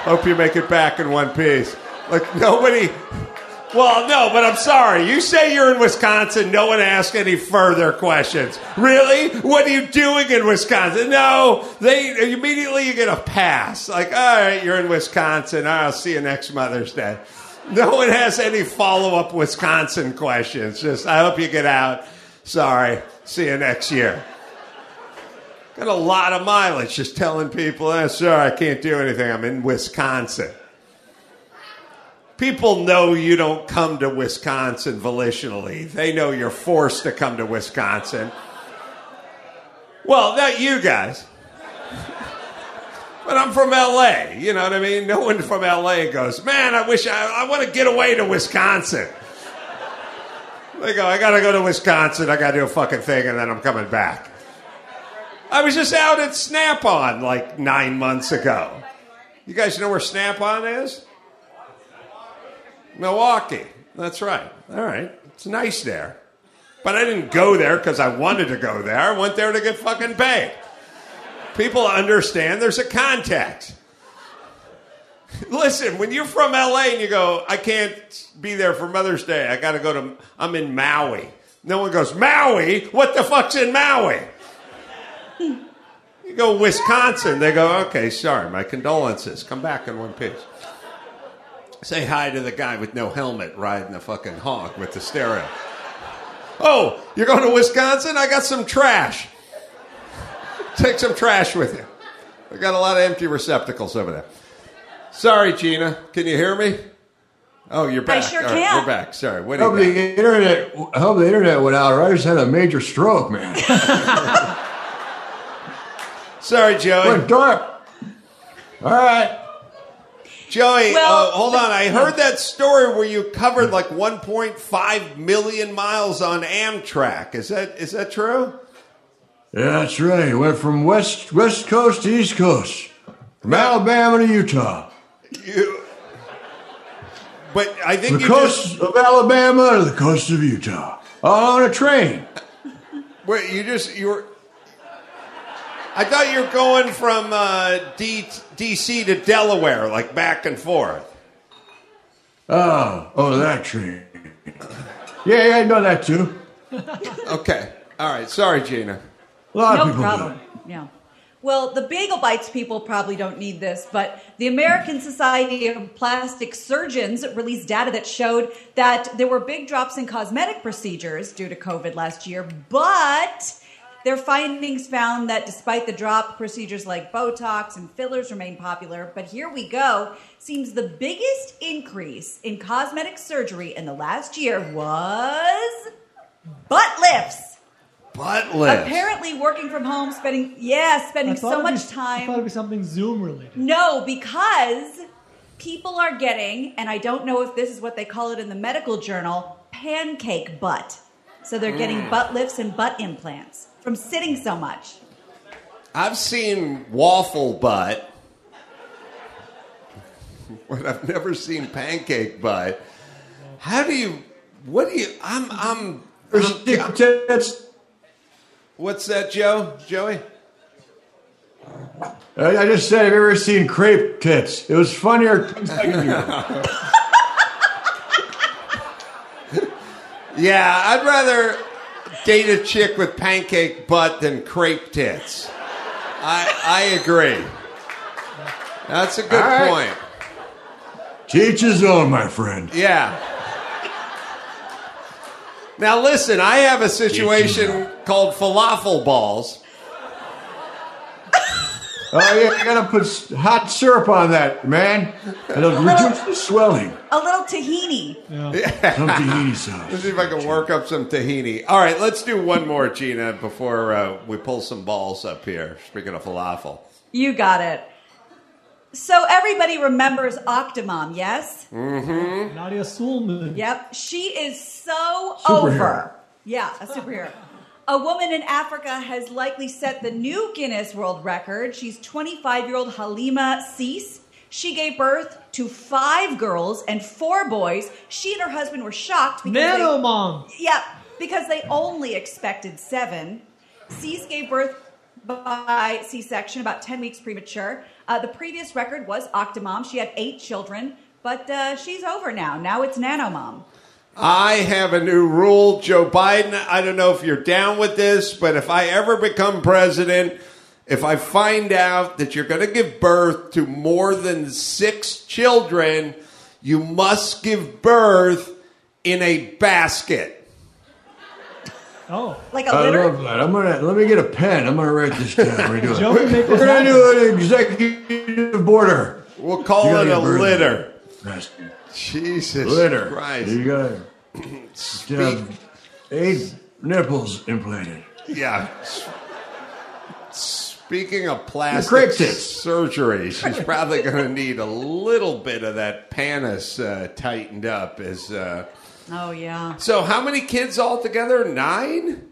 E: Hope you make it back in one piece. Like, nobody. Well, no, but I'm sorry. You say you're in Wisconsin, no one asks any further questions. Really? What are you doing in Wisconsin? No, they immediately you get a pass. Like, all right, you're in Wisconsin. I'll see you next Mother's Day. No one has any follow up Wisconsin questions. Just, I hope you get out. Sorry. See you next year. Got a lot of mileage just telling people, eh, sorry, I can't do anything. I'm in Wisconsin. People know you don't come to Wisconsin volitionally. They know you're forced to come to Wisconsin. Well, not you guys. But I'm from LA. You know what I mean? No one from LA goes, man, I wish I, I want to get away to Wisconsin. They go, I got to go to Wisconsin. I got to do a fucking thing, and then I'm coming back. I was just out at Snap On like nine months ago. You guys know where Snap On is? Milwaukee. That's right. All right. It's nice there. But I didn't go there because I wanted to go there. I went there to get fucking paid. People understand there's a contact. Listen, when you're from LA and you go, I can't be there for Mother's Day. I got to go to, I'm in Maui. No one goes, Maui? What the fuck's in Maui? You go Wisconsin. They go, okay, sorry, my condolences. Come back in one piece. Say hi to the guy with no helmet riding the fucking hog with the stereo. Oh, you're going to Wisconsin? I got some trash. Take some trash with you. I got a lot of empty receptacles over there. Sorry, Gina. Can you hear me? Oh, you're back.
L: I sure
E: All right,
L: can.
E: We're back. Sorry. What do
J: Hope
E: you
J: the internet. Hope the internet went out. Or I just had a major stroke, man.
E: Sorry, Joey.
J: Went dark. All right.
E: Joey,
L: Well-
E: uh, hold on. I heard that story where you covered like 1.5 million miles on Amtrak. Is that is that true?
J: Yeah, that's right. Went from west west coast to east coast, from Alabama to Utah,
E: You, but I
J: the
E: think you
J: coast
E: just
J: of Alabama to the coast of Utah, all on a train.
E: wait, you just you were. I thought you were going from uh, D, DC to Delaware, like back and forth.
J: Oh, oh, that train. Yeah, yeah, I know that too.
E: Okay, all right. Sorry, Gina.
J: A lot of
L: No
J: people
L: problem. Yeah. Well, the Bagel Bites people probably don't need this, but the American Society of Plastic Surgeons released data that showed that there were big drops in cosmetic procedures due to COVID last year, but their findings found that despite the drop, procedures like Botox and fillers remain popular. But here we go. Seems the biggest increase in cosmetic surgery in the last year was butt lifts.
E: Butt lifts.
L: Apparently, working from home, spending yeah, spending so
K: it'd be-
L: much
K: I thought
L: time.
K: it'd be something Zoom related.
L: No, because people are getting, and I don't know if this is what they call it in the medical journal, pancake butt. So they're getting
E: Mm.
L: butt lifts and butt implants from sitting so much.
E: I've seen waffle butt, but I've never seen pancake butt. How do you? What do you? I'm. I'm. I'm
J: tits.
E: What's that, Joe? Joey?
J: I, I just said, I've you ever seen crepe tits? It was funnier 10 seconds ago.
E: Yeah, I'd rather date a chick with pancake butt than crepe tits. I I agree. That's a good
J: right.
E: point.
J: Teach his own, my friend.
E: Yeah. Now listen, I have a situation called falafel balls.
J: Oh, yeah, you gotta put hot syrup on that, man. It'll reduce the swelling.
L: A little tahini. Yeah.
J: Some tahini sauce.
E: Let's see if I can work up some tahini. All right, let's do one more, Gina, before uh, we pull some balls up here. Speaking of falafel.
L: You got it. So everybody remembers Octomom, yes?
E: Mm-hmm.
K: Nadya Suleman.
L: Yep. She is so
K: Superhero.
L: over. Yeah, a superhero. A woman in Africa has likely set the new Guinness World Record. She's 25 year old Halima Cissé. She gave birth to five girls and four boys. She and her husband were shocked because
K: Nano
L: they,
K: mom.
L: yeah, because they only expected seven. Cissé gave birth by C-section, about 10 weeks premature. Uh, the previous record was Octomom. She had eight children, but uh, she's over now. Now it's Nanomom.
E: I have a new rule, Joe Biden. I don't know if you're down with this, but if I ever become president, if I find out that you're going to give birth to more than six children, you must give birth in a basket.
K: Oh.
L: Like a litter.
J: I love that. I'm gonna let me get a pen. I'm gonna write this down. We're, doing.
K: Joe
J: we're, we're gonna
K: happen.
J: do an executive border.
E: We'll call it a litter.
J: Basket.
E: Jesus
J: Litter.
E: Christ.
J: You gotta have eight nipples implanted.
E: Yeah. Speaking of plastic
J: tits.
E: surgery, she's probably going to need a little bit of that panis uh, tightened up. As uh...
L: Oh, yeah.
E: so, how many kids altogether? Nine.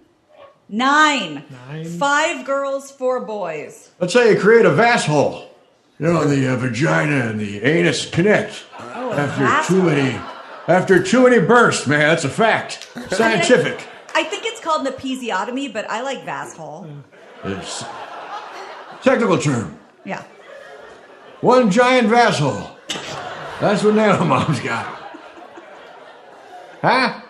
L: Nine. Nine. Five girls, four boys.
J: That's how you create a vas hole. You know, the uh, vagina and the anus connect
L: Oh, a
J: after
L: vas
J: too
L: hole.
J: many after too many bursts. Man, that's a fact. Scientific.
L: I think it's called an episiotomy, but I like vas hole.
J: It's technical term.
L: Yeah.
J: One giant vas hole. That's what Nanomom's got. Huh?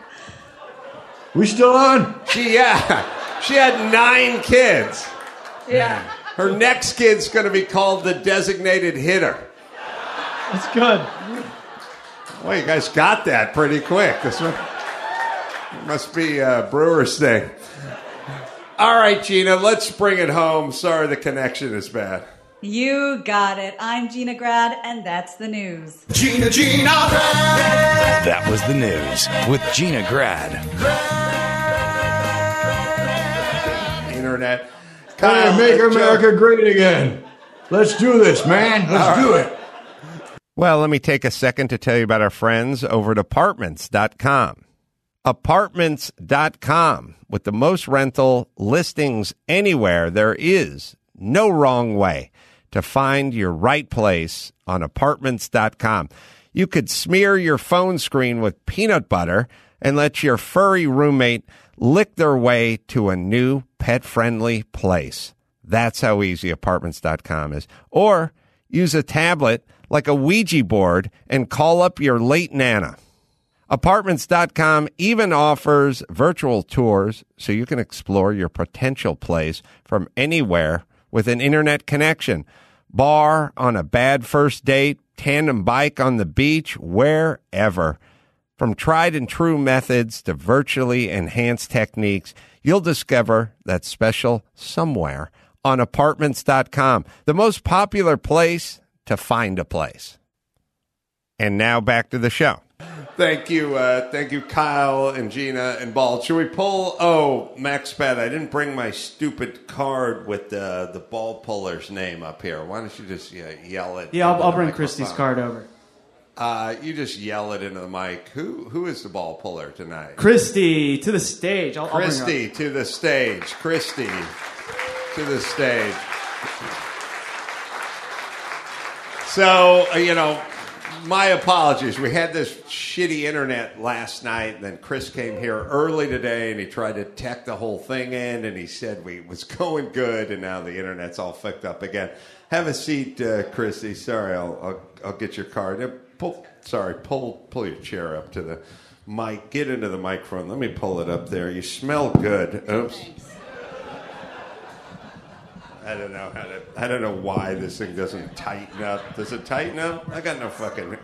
J: We still on?
E: She yeah, she had nine kids.
L: Yeah.
E: Her next kid's going to be called the designated hitter.
K: That's good.
E: Well, you guys got that pretty quick. This one. Must be uh, Brewer's thing. All right, Gina, let's bring it home. Sorry, the connection is bad.
L: You got it. I'm Gina Grad, and that's the news.
A: Gina, Gina Grad. That was the news with Gina Grad.
E: Internet.
J: Hey, make
E: let's
J: America great again. Let's do this, man. Let's
E: All
J: do
E: right.
J: it.
E: Well, let me take a second to tell you about our friends over at apartments.com. Apartments.com with the most rental listings anywhere. There is no wrong way to find your right place on apartments.com. You could smear your phone screen with peanut butter and let your furry roommate lick their way to a new pet friendly place. That's how easy apartments.com is. Or use a tablet like a Ouija board and call up your late Nana. Apartments.com even offers virtual tours so you can explore your potential place from anywhere with an internet connection. Bar on a bad first date, tandem bike on the beach, wherever. From tried and true methods to virtually enhanced techniques, you'll discover that special somewhere on apartments.com, the most popular place to find a place. And now back to the show. Thank you, uh, thank you, Kyle and Gina and Bald. Should we pull? Oh, Max Bet, I didn't bring my stupid card with the the ball puller's name up here. Why don't you just yeah, yell it?
M: Yeah, I'll, I'll bring
E: microphone?
M: Christy's card over.
E: Uh, you just yell it into the mic. Who who is the ball puller tonight?
M: Christy to the stage. I'll, I'll bring her up.
E: Christy to the stage. Christy to the stage. So, uh, you know, my apologies. We had this shitty internet last night, and then Chris came here early today, and he tried to tech the whole thing in, and he said we was going good, and now the internet's all fucked up again. Have a seat, uh, Christy. Sorry, I'll, I'll I'll get your card. Pull, sorry, pull pull your chair up to the mic. Get into the microphone. Let me pull it up there. You smell good. Oops. I don't know how to. I don't know why this thing doesn't tighten up. Does it tighten up? I got no fucking.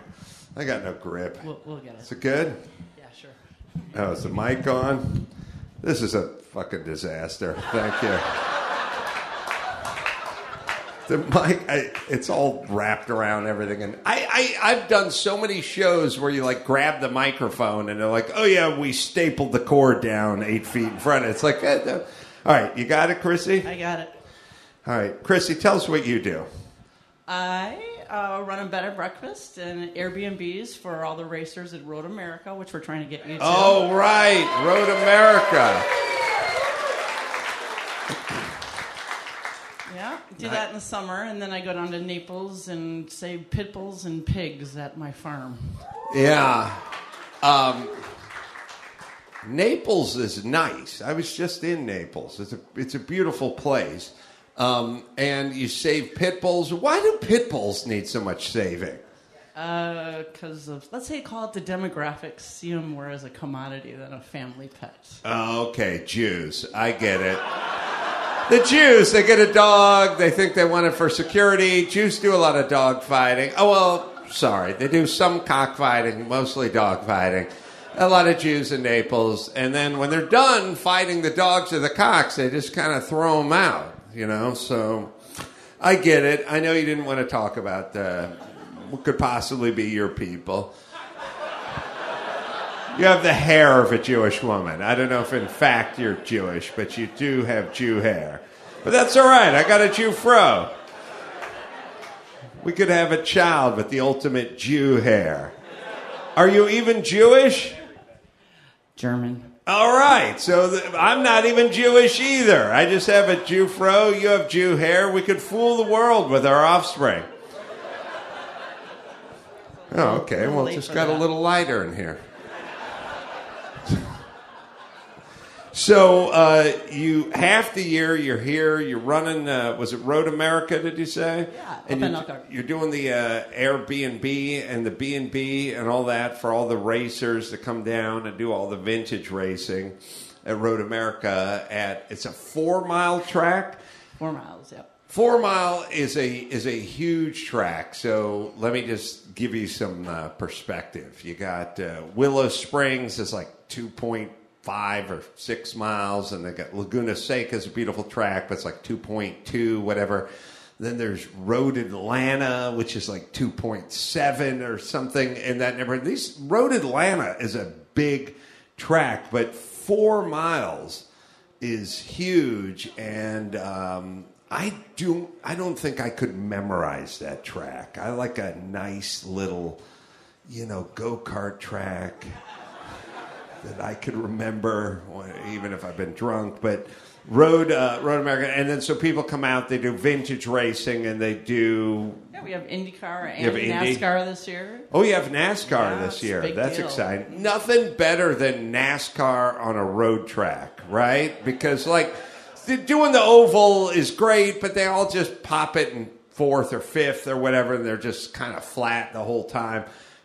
E: I got no grip.
P: We'll, we'll get it.
E: Is it good?
P: Yeah, sure.
E: Oh, is the mic on? This is a fucking disaster. Thank you. The mic, I, it's all wrapped around everything, and I, I, I've done so many shows where you like grab the microphone and they're like, "Oh yeah, we stapled the cord down eight feet in front." It's like, eh, no. all right, you got it, Chrissy.
P: I got it.
E: All right, Chrissy, tell us what you do.
P: I uh, run a bed and breakfast and Airbnbs for all the racers at Road America, which we're trying to get you to.
E: Oh right, Road America.
P: Yeah, do that in the summer, and then I go down to Naples and save pit bulls and pigs at my farm.
E: Yeah. Um, Naples is nice. I was just in Naples. It's a it's a beautiful place. Um, and you save pit bulls. Why do pit bulls need so much saving?
P: Because of, let's say, call it the demographics, see them more as a commodity than a family pet.
E: Oh, okay, Jews. I get it. The Jews, they get a dog. They think they want it for security. Jews do a lot of dog fighting. Oh well, sorry, they do some cockfighting, mostly dog fighting. A lot of Jews in Naples, and then when they're done fighting the dogs or the cocks, they just kind of throw them out. You know, so I get it. I know you didn't want to talk about uh, what could possibly be your people. You have the hair of a Jewish woman. I don't know if in fact you're Jewish, but you do have Jew hair. But that's all right. I got a Jew fro. We could have a child with the ultimate Jew hair. Are you even Jewish?
P: German.
E: All right. So I'm not even Jewish either. I just have a Jew fro. You have Jew hair. We could fool the world with our offspring. Oh, okay. Well, just got a little lighter in here. So uh, you half the year you're here. You're running. Uh, was it Road America? Did you say?
P: Yeah,
E: And you're,
P: Elkhart.
E: you're doing the uh, Airbnb and the B and B and all that for all the racers to come down and do all the vintage racing at Road America. At it's a four mile track.
P: Four miles, yep.
E: Four mile is a is a huge track. So let me just give you some uh, perspective. You got uh, Willow Springs is like two point five or six miles, and they got Laguna Seca is a beautiful track, but it's like two point two, whatever. Then there's Road Atlanta, which is like two point seven or something in that neighborhood. These Road Atlanta is a big track, but four miles is huge, and um, I do. I don't think I could memorize that track. I like a nice little, you know, go kart track that I could remember, even if I've been drunk. But road, uh, road America, and then so people come out. They do vintage racing, and they do.
P: Yeah, we have IndyCar
E: You have
P: and
E: Indy?
P: NASCAR this year.
E: Oh, you have NASCAR
P: Yeah,
E: this year. That's
P: deal.
E: exciting. Nothing better than NASCAR on a road track, right? Because like doing the oval is great, but they all just pop it in fourth or fifth or whatever, and they're just kind of flat the whole time.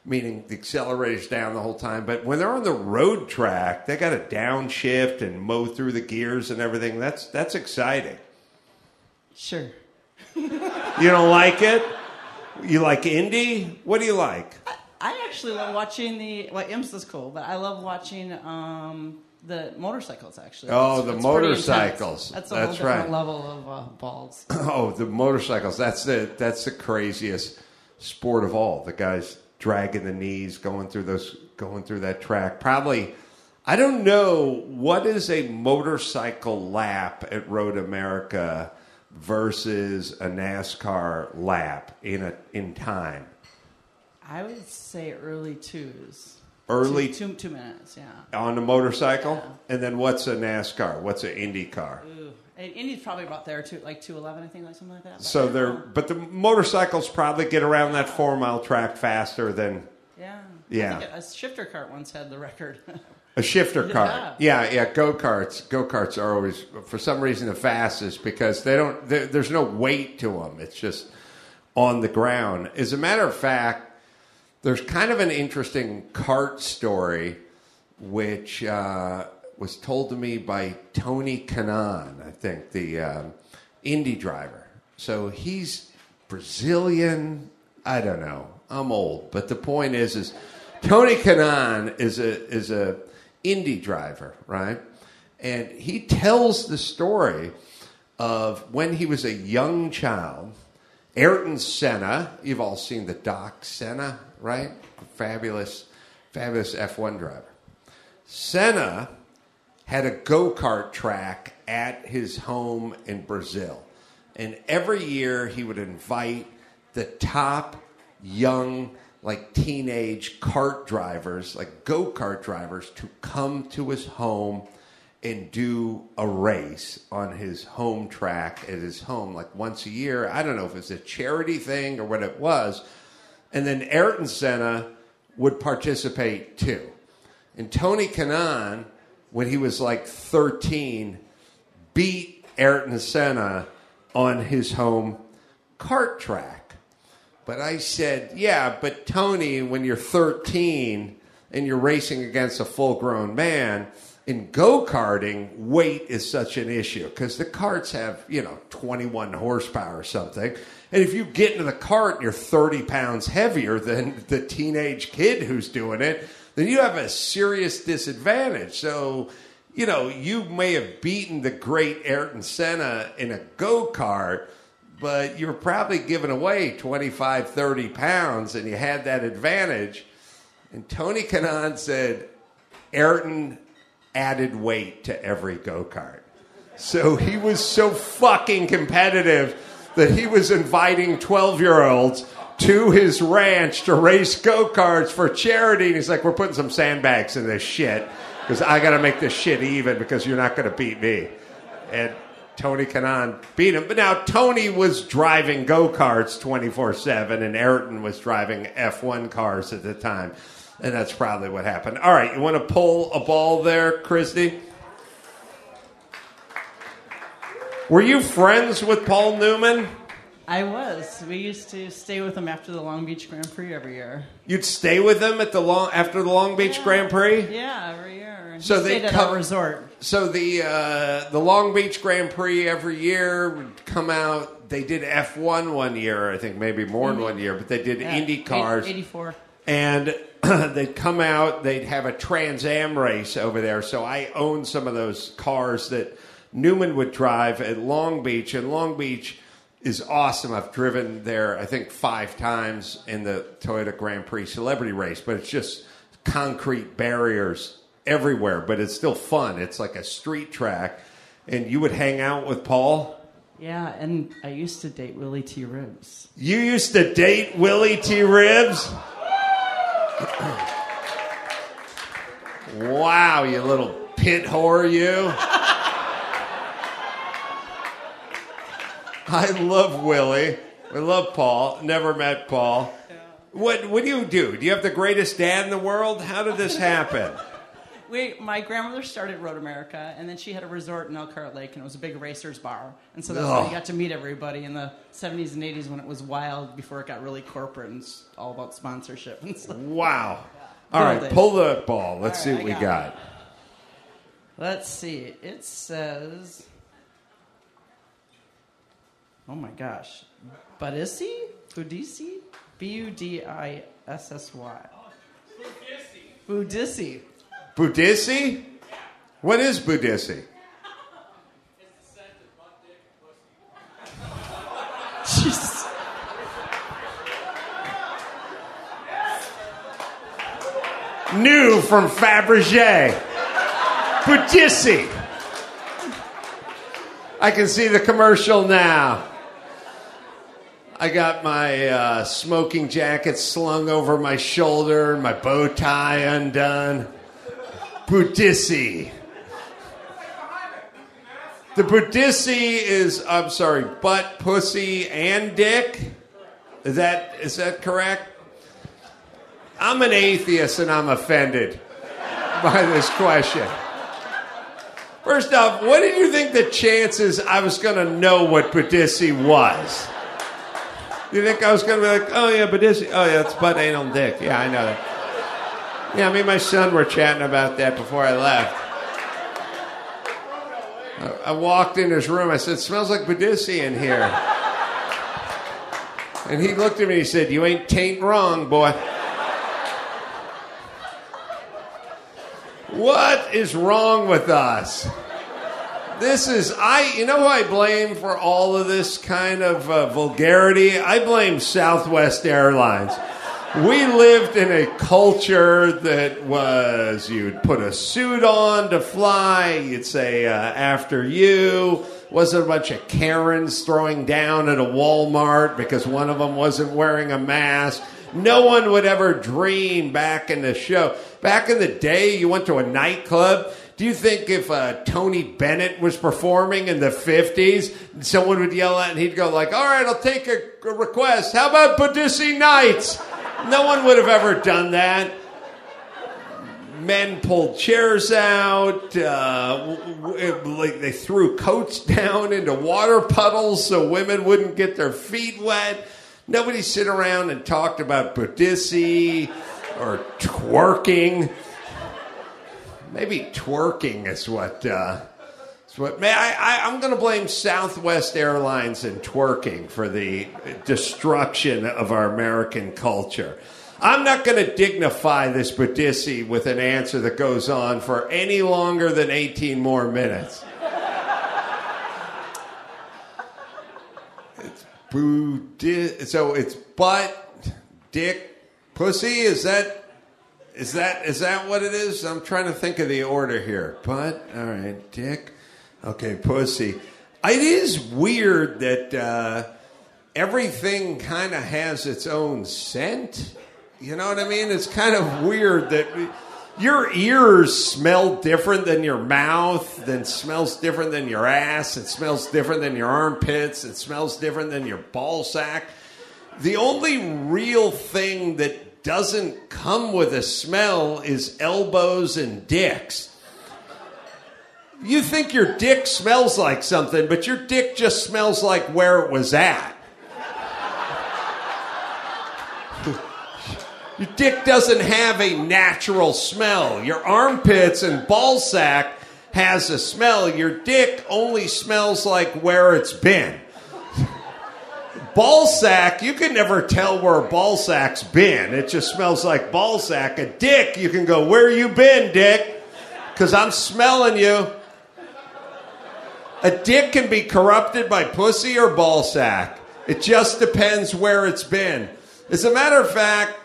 E: Meaning the accelerator's down the whole time, but when they're on the road track, they got to downshift and mow through the gears and everything. That's that's exciting.
P: Sure.
E: You don't like it? You like Indy? What do you like?
P: I actually love watching the well, IMSA's cool, but I love watching um, the motorcycles. Actually,
E: Oh,
P: It's-
E: the
P: it's
E: motorcycles.
P: That's a
E: That's
P: whole different
E: right.
P: level of uh, balls.
E: Oh, the motorcycles. That's the that's the craziest sport of all. The guys dragging the knees, going through those going through that track. Probably I don't know what is a motorcycle lap at Road America versus a NASCAR lap in a in time.
P: I would say early twos.
E: Early-
P: two, two, two minutes. Yeah.
E: On a motorcycle? And then what's a NASCAR? What's an Indy car?
P: Ooh. And Indy's probably about there too, like two eleven, I think, like something like that. But
E: So they're but the motorcycles probably get around that four mile track faster than
P: Yeah.
E: Yeah.
P: A shifter cart once had the record.
E: A shifter cart.
P: Yeah.
E: Yeah, yeah. Go karts. Go karts are always, for some reason, the fastest because they don't. There's no weight to them. It's just on the ground. As a matter of fact, there's kind of an interesting cart story, which uh, was told to me by Tony Kanaan. I think the um, Indy driver. So he's Brazilian. I don't know. I'm old, but the point is, is Tony Kanaan is a is a indie driver, right? And he tells the story of when he was a young child. Ayrton Senna, you've all seen the Doc Senna, right? Fabulous, fabulous F1 driver. Senna had a go kart track at his home in Brazil. And every year he would invite the top young, like teenage kart drivers, like go kart drivers, to come to his home and do a race on his home track at his home, like once a year. I don't know if it's a charity thing or what it was. And then Ayrton Senna would participate too. And Tony Kanaan, when he was like 13, beat Ayrton Senna on his home kart track. But I said, yeah, but Tony, when you're 13 and you're racing against a full grown man, in go karting, weight is such an issue because the carts have, you know, 21 horsepower or something. And if you get into the cart and you're 30 pounds heavier than the teenage kid who's doing it, then you have a serious disadvantage. So, you know, you may have beaten the great Ayrton Senna in a go kart, but you're probably giving away 25, 30 pounds and you had that advantage. And Tony Kanaan said, Ayrton added weight to every go kart. So he was so fucking competitive that he was inviting 12 year olds to his ranch to race go karts for charity. And he's like, We're putting some sandbags in this shit because I got to make this shit even because you're not going to beat me. And Tony Kanaan beat him. But now Tony was driving go karts 24 7, and Ayrton was driving F1 cars at the time. And that's probably what happened. All right, you want to pull a ball there, Christy? Were you friends with Paul Newman?
P: I was. We used to stay with them after the Long Beach Grand Prix every year.
E: You'd stay with them at the long after the Long Beach Grand Prix.
P: Yeah, every year.
E: So they come-
P: resort.
E: So the uh, the Long Beach Grand Prix every year would come out. They did F one one year, I think maybe more than one year, but they did
P: Yeah,
E: Indy cars.
P: eight- 84.
E: And they'd come out, they'd have a Trans Am race over there. So I owned some of those cars that Newman would drive at Long Beach, and Long Beach is awesome. I've driven there, I think, five times in the Toyota Grand Prix Celebrity Race, but it's just concrete barriers everywhere, but it's still fun. It's like a street track. And you would hang out with Paul?
P: Yeah, and I used to date Willy T. Ribbs.
E: You used to date Willy T. Ribbs? wow, you little pit whore, you. I love Willie. I love Paul. Never met Paul. What What do you do? Do you have the greatest dad in the world? How did this happen?
P: We, my grandmother started Road America, and then she had a resort in Elkhart Lake, and it was a big racers bar. And so that's where
E: Ugh.
P: you got to meet everybody in the 70s and 80s when it was wild before it got really corporate and all about sponsorship and stuff.
E: Wow. All
P: Good
E: right,
P: days.
E: pull the ball. Let's
P: All
E: see what we
P: I
E: got.
P: it. Let's see. It says. Oh my gosh. Budissy? Budissy? B U D I S S Y. Budissy.
E: Budissi? What is Budissi?
P: Jesus.
E: New from Fabergé. Budissi. I can see the commercial now. I got my uh, smoking jacket slung over my shoulder, my bow tie undone. Budissi. The Budissi is, I'm sorry, butt, pussy, and dick. Is that is that correct? I'm an atheist and I'm offended by this question. First off, what did you think the chances I was going to know what Budissi was? You think I was going to be like, oh yeah, Budissi, oh yeah, it's butt, anal, dick. Yeah, I know that. Yeah, me and my son were chatting about that before I left. I- I walked in his room. I said, "Smells like Budissi in here." And he looked at me. and He said, "You ain't taint wrong, boy." What is wrong with us? This is I. You know who I blame for all of this kind of uh, vulgarity? I blame Southwest Airlines. We lived in a culture that was you'd put a suit on to fly. You'd say uh, after you. Wasn't a bunch of Karens throwing down at a Walmart because one of them wasn't wearing a mask. No one would ever dream back in the show. Back in the day, you went to a nightclub. Do you think if uh, Tony Bennett was performing in the 50s, someone would yell out and he'd go like, all right, I'll take a, a request. How about Badissi Nights? No one would have ever done that. Men pulled chairs out. Uh, like they threw coats down into water puddles so women wouldn't get their feet wet. Nobody sit around and talked about Badissi or twerking. Maybe twerking is what. Uh, is what man, I, I, I'm going to blame Southwest Airlines and twerking for the destruction of our American culture. I'm not going to dignify this Badissi with an answer that goes on for any longer than 18 more minutes. it's so it's butt, dick, pussy. Is that is that is that what it is? I'm trying to think of the order here. But all right, dick, okay, pussy. It is weird that uh, everything kind of has its own scent. You know what I mean? It's kind of weird that we- your ears smell different than your mouth, then smells different than your ass, it smells different than your armpits, it smells different than your ball sack. The only real thing that doesn't come with a smell is elbows and dicks. You think your dick smells like something, but your dick just smells like where it was at. Your dick doesn't have a natural smell. Your armpits and ball sack has a smell. Your dick only smells like where it's been. Ball sack, you can never tell where a ball sack's been. It just smells like ball sack. A dick, you can go, Where you been, dick? Because I'm smelling you. A dick can be corrupted by pussy or ball sack. It just depends where it's been. As a matter of fact,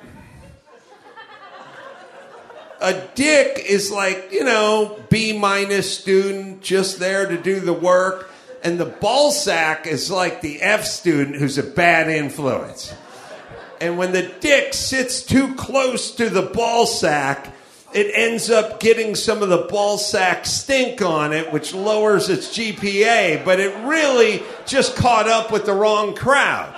E: a dick is like, you know, B minus student just there to do the work. And the ball sack is like the F student who's a bad influence. And when the dick sits too close to the ball sack, it ends up getting some of the ball sack stink on it, which lowers its GPA, but it really just caught up with the wrong crowd.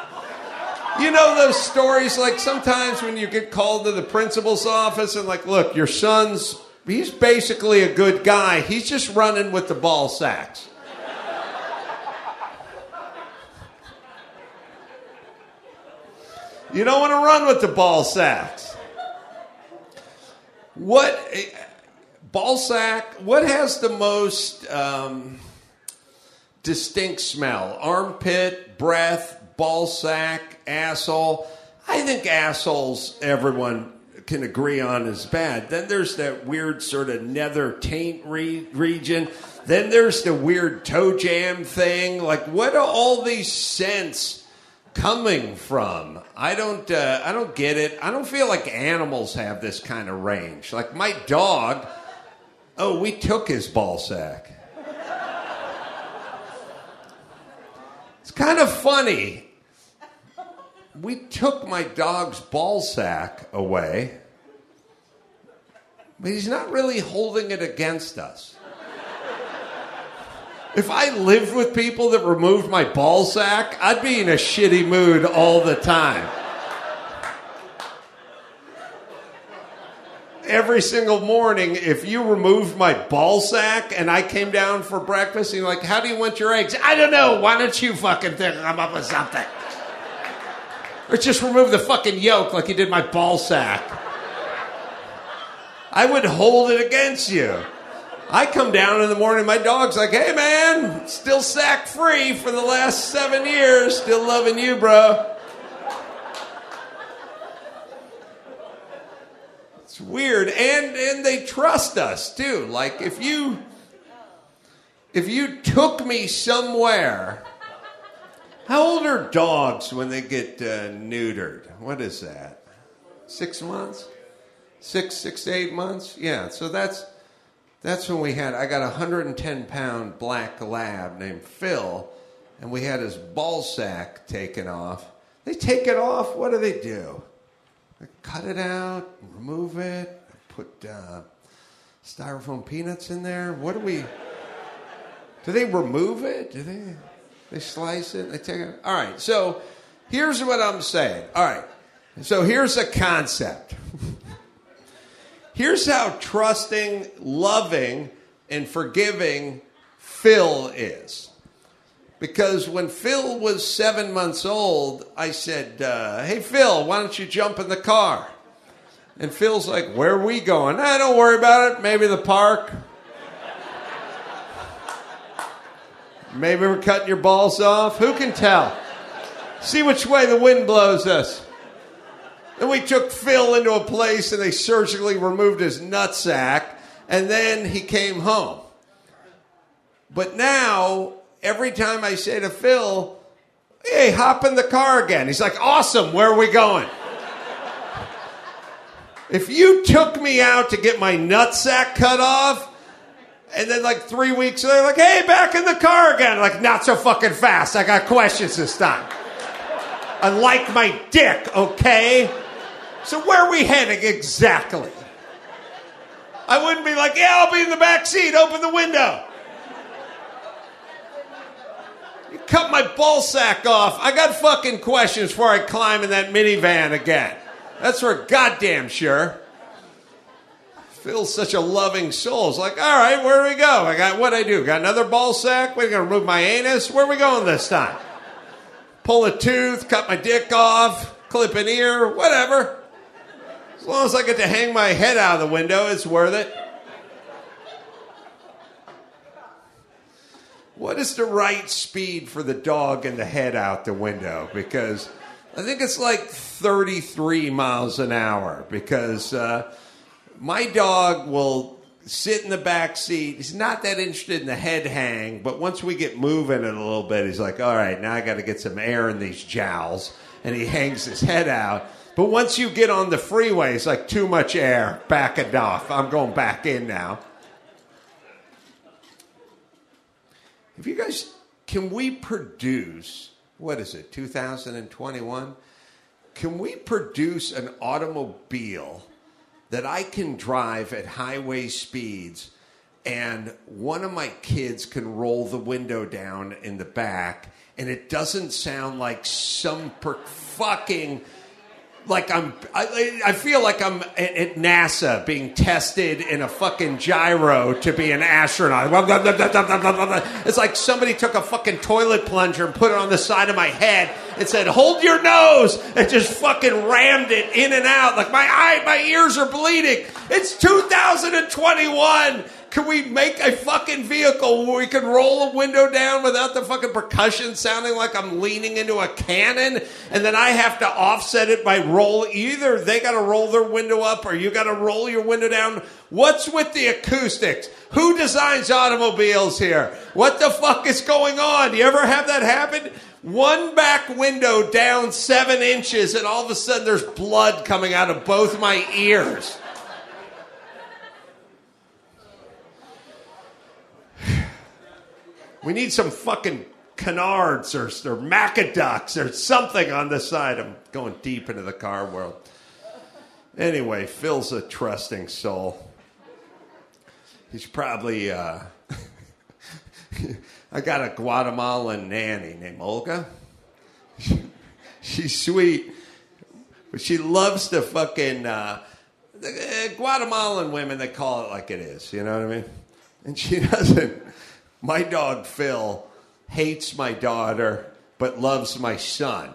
E: You know those stories like sometimes when you get called to the principal's office and like, look, your son's he's basically a good guy. He's just running with the ball sacks. You don't want to run with the ball sacks. What ball sack? What has the most um, distinct smell? Armpit, breath, ball sack, asshole. I think assholes everyone can agree on is bad. Then there's that weird sort of nether taint re- region. Then there's the weird toe jam thing. Like, what are all these scents coming from? I don't. Uh, I don't get it. I don't feel like animals have this kind of range. Like my dog. Oh, we took his ball sack. It's kind of funny. We took my dog's ball sack away, but he's not really holding it against us. If I lived with people that removed my ball sack, I'd be in a shitty mood all the time. Every single morning, if you removed my ball sack and I came down for breakfast, and you're like, How do you want your eggs? I don't know. Why don't you fucking think I'm up with something? Or just remove the fucking yolk like you did my ball sack. I would hold it against you. I come down in the morning, my dog's like, hey man, still sack free for the last seven years, still loving you, bro. It's weird. And and they trust us too. Like if you if you took me somewhere how old are dogs when they get uh, neutered? What is that? Six months? Six, six eight months? Yeah. So that's that's when we had. I got a 110 pound black lab named Phil, and we had his ball sack taken off. They take it off. What do they do? They cut it out, remove it, put uh, styrofoam peanuts in there. What do we? Do they remove it? Do they? They slice it. They take it. All right. So here's what I'm saying. All right. So here's a concept. here's how trusting, loving, and forgiving Phil is. Because when Phil was seven months old, I said, uh, Hey, Phil, why don't you jump in the car? And Phil's like, Where are we going? Ah, don't worry about it. Maybe the park. Maybe we're cutting your balls off. Who can tell? See which way the wind blows us. Then we took Phil into a place and they surgically removed his nutsack, and then he came home. But now, every time I say to Phil, hey, hop in the car again, he's like, awesome, where are we going? if you took me out to get my nutsack cut off, and then like three weeks later, like, hey, back in the car again. Like, not so fucking fast. I got questions this time. I like my dick, okay? So where are we heading exactly? I wouldn't be like, yeah, I'll be in the back seat, open the window. You cut my ball sack off. I got fucking questions before I climb in that minivan again. That's for goddamn sure. Phil's such a loving soul. It's like, all right, where do we go? I got what I do? Got another ball sack? We're gonna remove my anus? Where are we going this time? Pull a tooth, cut my dick off, clip an ear, whatever. As long as I get to hang my head out of the window, it's worth it. what is the right speed for the dog and the head out the window? Because I think it's like 33 miles an hour. Because uh, my dog will sit in the back seat. He's not that interested in the head hang, but once we get moving it a little bit, he's like, all right, now I got to get some air in these jowls. And he hangs his head out. But once you get on the freeway, it's like too much air. Back it off. I'm going back in now. If you guys, can we produce, what is it, 2021? Can we produce an automobile that I can drive at highway speeds and one of my kids can roll the window down in the back and it doesn't sound like some per- fucking like I'm I, I feel like I'm at at NASA being tested in a fucking gyro to be an astronaut. It's like somebody took a fucking toilet plunger and put it on the side of my head and said, "Hold your nose," and just fucking rammed it in and out. Like my eye, my ears are bleeding. It's 2021. Can we make a fucking vehicle where we can roll a window down without the fucking percussion sounding like I'm leaning into a cannon? And then I have to offset it by roll. Either they got to roll their window up or you got to roll your window down. What's with the acoustics? Who designs automobiles here? What the fuck is going on? Do you ever have that happen? One back window down seven inches, and all of a sudden there's blood coming out of both my ears. We need some fucking canards or, or macaducks or something on the side. I'm going deep into the car world. Anyway, Phil's a trusting soul. He's probably, uh, I got a Guatemalan nanny named Olga. She's sweet, but she loves to fucking, uh, uh, Guatemalan women, they call it like it is, you know what I mean? And she doesn't. My dog Phil hates my daughter, but loves my son.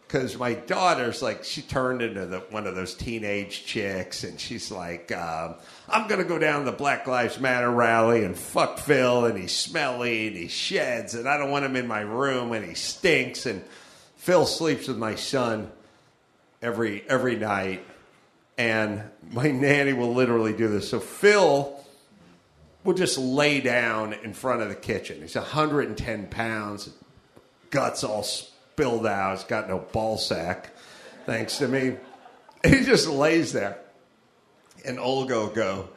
E: Because my daughter's like, she turned into the, one of those teenage chicks, and she's like, um, I'm going to go down to the Black Lives Matter rally and fuck Phil, and he's smelly, and he sheds, and I don't want him in my room, and he stinks. And Phil sleeps with my son every, every night, and my nanny will literally do this. So Phil will just lay down in front of the kitchen. He's 110 pounds, guts all spilled out. He's got no ball sack, thanks to me. He just lays there. And Olga will go,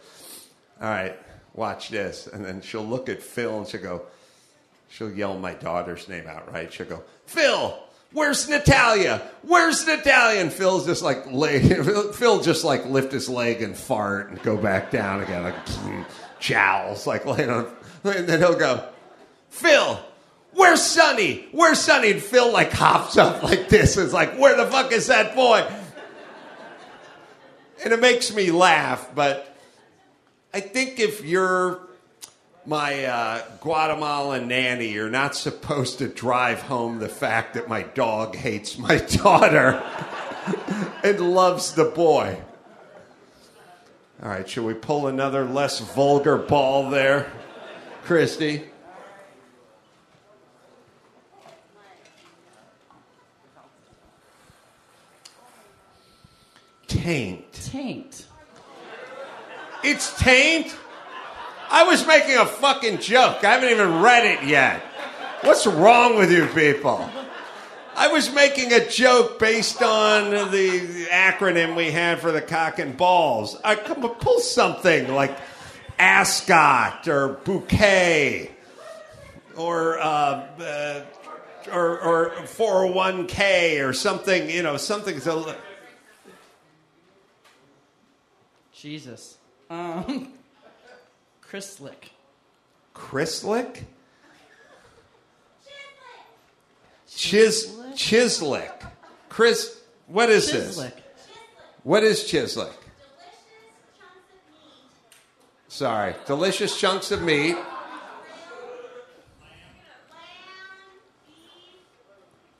E: All right, watch this. And then she'll look at Phil and she'll go, She'll yell my daughter's name out, right? She'll go, Phil, where's Natalia? Where's Natalia? And Phil's just like, lay, Phil just like lift his leg and fart and go back down again, like jowls, like laying on. And then he'll go, Phil, where's Sonny? Where's Sonny? And Phil like hops up like this. It's like, where the fuck is that boy? And it makes me laugh, but I think if you're my uh, Guatemalan nanny, you're not supposed to drive home the fact that my dog hates my daughter and loves the boy. All right, should we pull another less vulgar ball there, Christy? Taint.
P: Taint.
E: It's taint? I was making a fucking joke. I haven't even read it yet. What's wrong with you people? I was making a joke based on the acronym we had for the cock and balls. I come pull something like ascot or bouquet or uh, uh, or or 401k or something, you know, something so
P: Jesus. Um, Chrislick.
E: Chrislick? Chis Chislic. Chris, what is this?
P: Chislic.
E: What is Chislic? Sorry, delicious chunks of meat.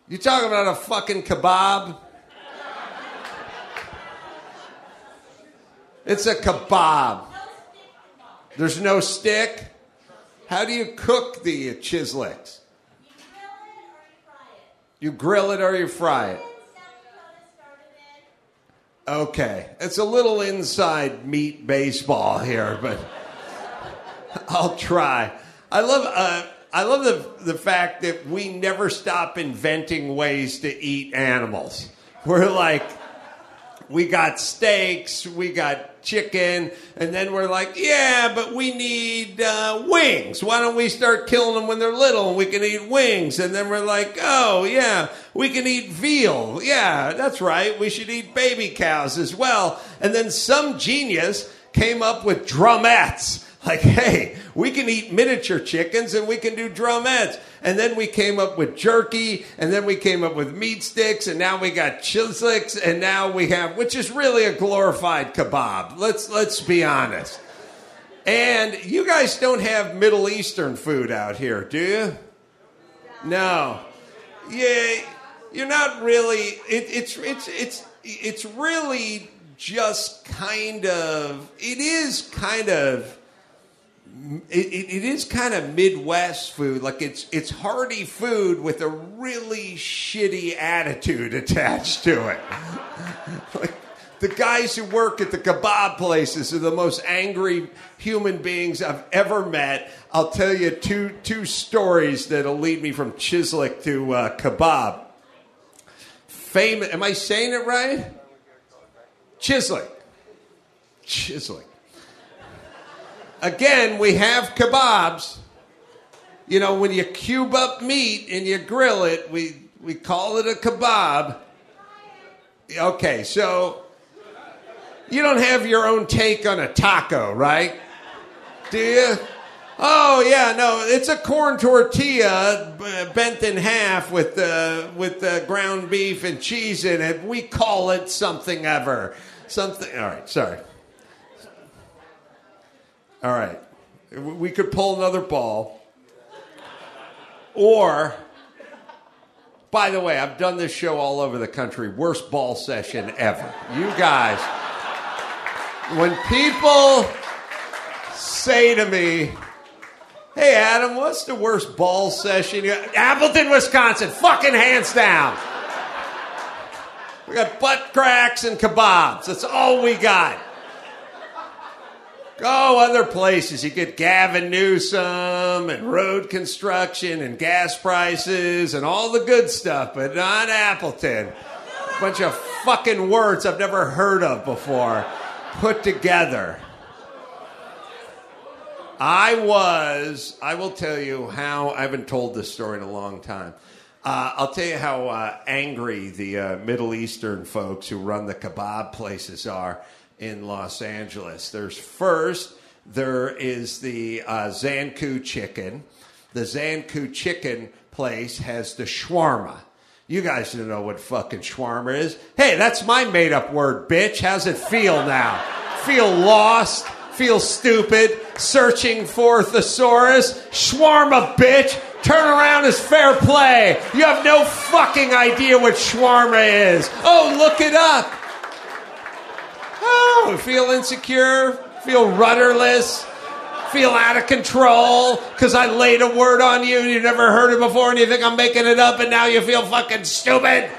E: You talking about a fucking kebab? It's a kebab. There's no stick. How do you cook the chislics? You grill it or you fry it? Okay, it's a little inside meat baseball here, but I'll try. I love uh, I love the the fact that we never stop inventing ways to eat animals. We're like, we got steaks, we got chicken, and then we're like, yeah, but we need uh, wings. Why don't we start killing them when they're little and we can eat wings? And then we're like, oh, yeah, we can eat veal. Yeah, that's right. We should eat baby cows as well. And then some genius came up with drumettes. Like, hey, we can eat miniature chickens and we can do drumettes. And then we came up with jerky, and then we came up with meat sticks, and now we got chislics, and now we have, which is really a glorified kebab. Let's let's be honest. And you guys don't have Middle Eastern food out here, do you? No. Yeah, you're not really. It, it's it's it's it's really just kind of. It is kind of it, it, it is kind of Midwest food. Like it's it's hearty food with a really shitty attitude attached to it. like the guys who work at the kebab places are the most angry human beings I've ever met. I'll tell you two two stories that'll lead me from Chislic to uh, kebab. Famous. Am I saying it right? Chislic. Chislic again, we have kebabs. You know, when you cube up meat and you grill it, we, we call it a kebab. Okay, so you don't have your own take on a taco, right? Do you? Oh yeah, no, it's a corn tortilla bent in half with uh, with uh, ground beef and cheese in it. We call it something ever, something. All right, sorry. All right. We could pull another ball. Or, by the way, I've done this show all over the country. Worst ball session ever. You guys, when people say to me, Hey, Adam, what's the worst ball session? Appleton, Wisconsin, fucking hands down. We got butt cracks and kebabs. That's all we got. Go other places. You get Gavin Newsom and road construction and gas prices and all the good stuff, but not Appleton. A Bunch of fucking words I've never heard of before put together. I was, I will tell you how, I haven't told this story in a long time. Uh, I'll tell you how uh, angry the uh, Middle Eastern folks who run the kebab places are in Los Angeles. There's first, there is the uh, Zankou chicken. The Zankou chicken place has the shawarma. You guys don't know what fucking shawarma is. Hey, that's my made up word, bitch. How's it feel now? feel lost? Feel stupid? Searching for thesaurus? Shawarma, bitch! Turn around is fair play. You have no fucking idea what shawarma is. Oh, look it up. Oh, feel insecure, feel rudderless, feel out of control because I laid a word on you and you never heard it before and you think I'm making it up and now you feel fucking stupid.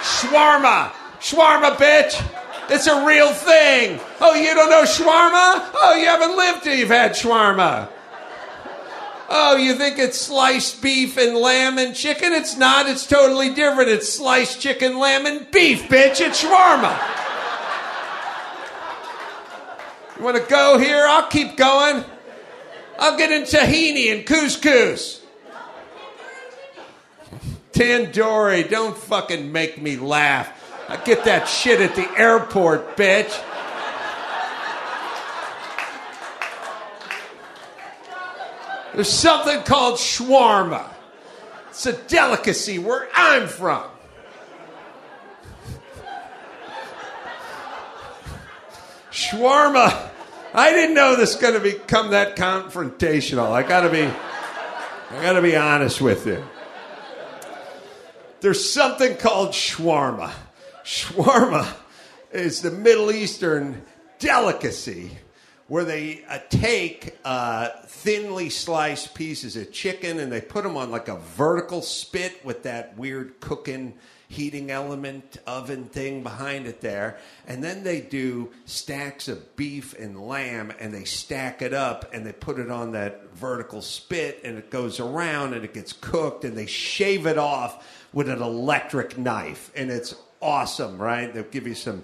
E: Shawarma. Shawarma, bitch. It's a real thing. Oh, you don't know shawarma? Oh, you haven't lived till you've had shawarma. Oh, you think it's sliced beef and lamb and chicken? It's not. It's totally different. It's sliced chicken, lamb, and beef, bitch. It's shawarma. You want to go here? I'll keep going. I'll get in tahini and couscous. Tandoori, don't fucking make me laugh. I get that shit at the airport, bitch. There's something called shawarma. It's a delicacy where I'm from. Shawarma. I didn't know this was going to become that confrontational. I got to be I got to be honest with you. There's something called shawarma. Shawarma is the Middle Eastern delicacy where they uh, take uh, thinly sliced pieces of chicken and they put them on like a vertical spit with that weird cooking heating element oven thing behind it there. And then they do stacks of beef and lamb and they stack it up and they put it on that vertical spit and it goes around and it gets cooked and they shave it off with an electric knife. And it's awesome right? They'll give you some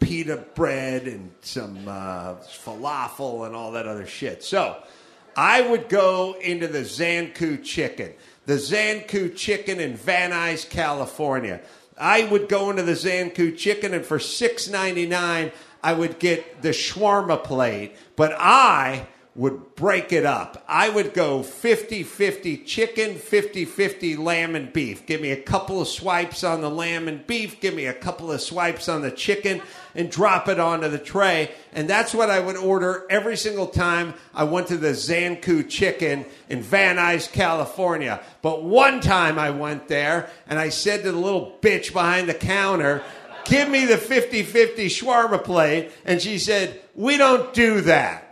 E: pita bread and some uh, falafel and all that other shit. So I would go into the Zankou chicken, the Zankou chicken in Van Nuys, California. I would go into the Zankou chicken, and for six ninety nine, I would get the shawarma plate. But I would break it up. I would go 50 50 chicken, 50 50 lamb and beef. Give me a couple of swipes on the lamb and beef, give me a couple of swipes on the chicken, and drop it onto the tray. And that's what I would order every single time I went to the Zankou Chicken in Van Nuys, California. But one time I went there and I said to the little bitch behind the counter, Give me the 50 50 shawarma plate. And she said, We don't do that.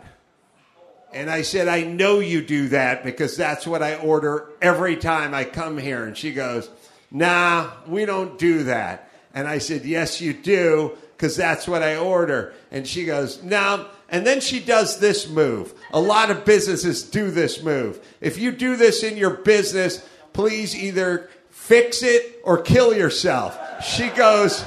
E: And I said, I know you do that because that's what I order every time I come here. And she goes, Nah, we don't do that. And I said, Yes, you do because that's what I order. And she goes, No. And then she does this move. A lot of businesses do this move. If you do this in your business, please either fix it or kill yourself. She goes,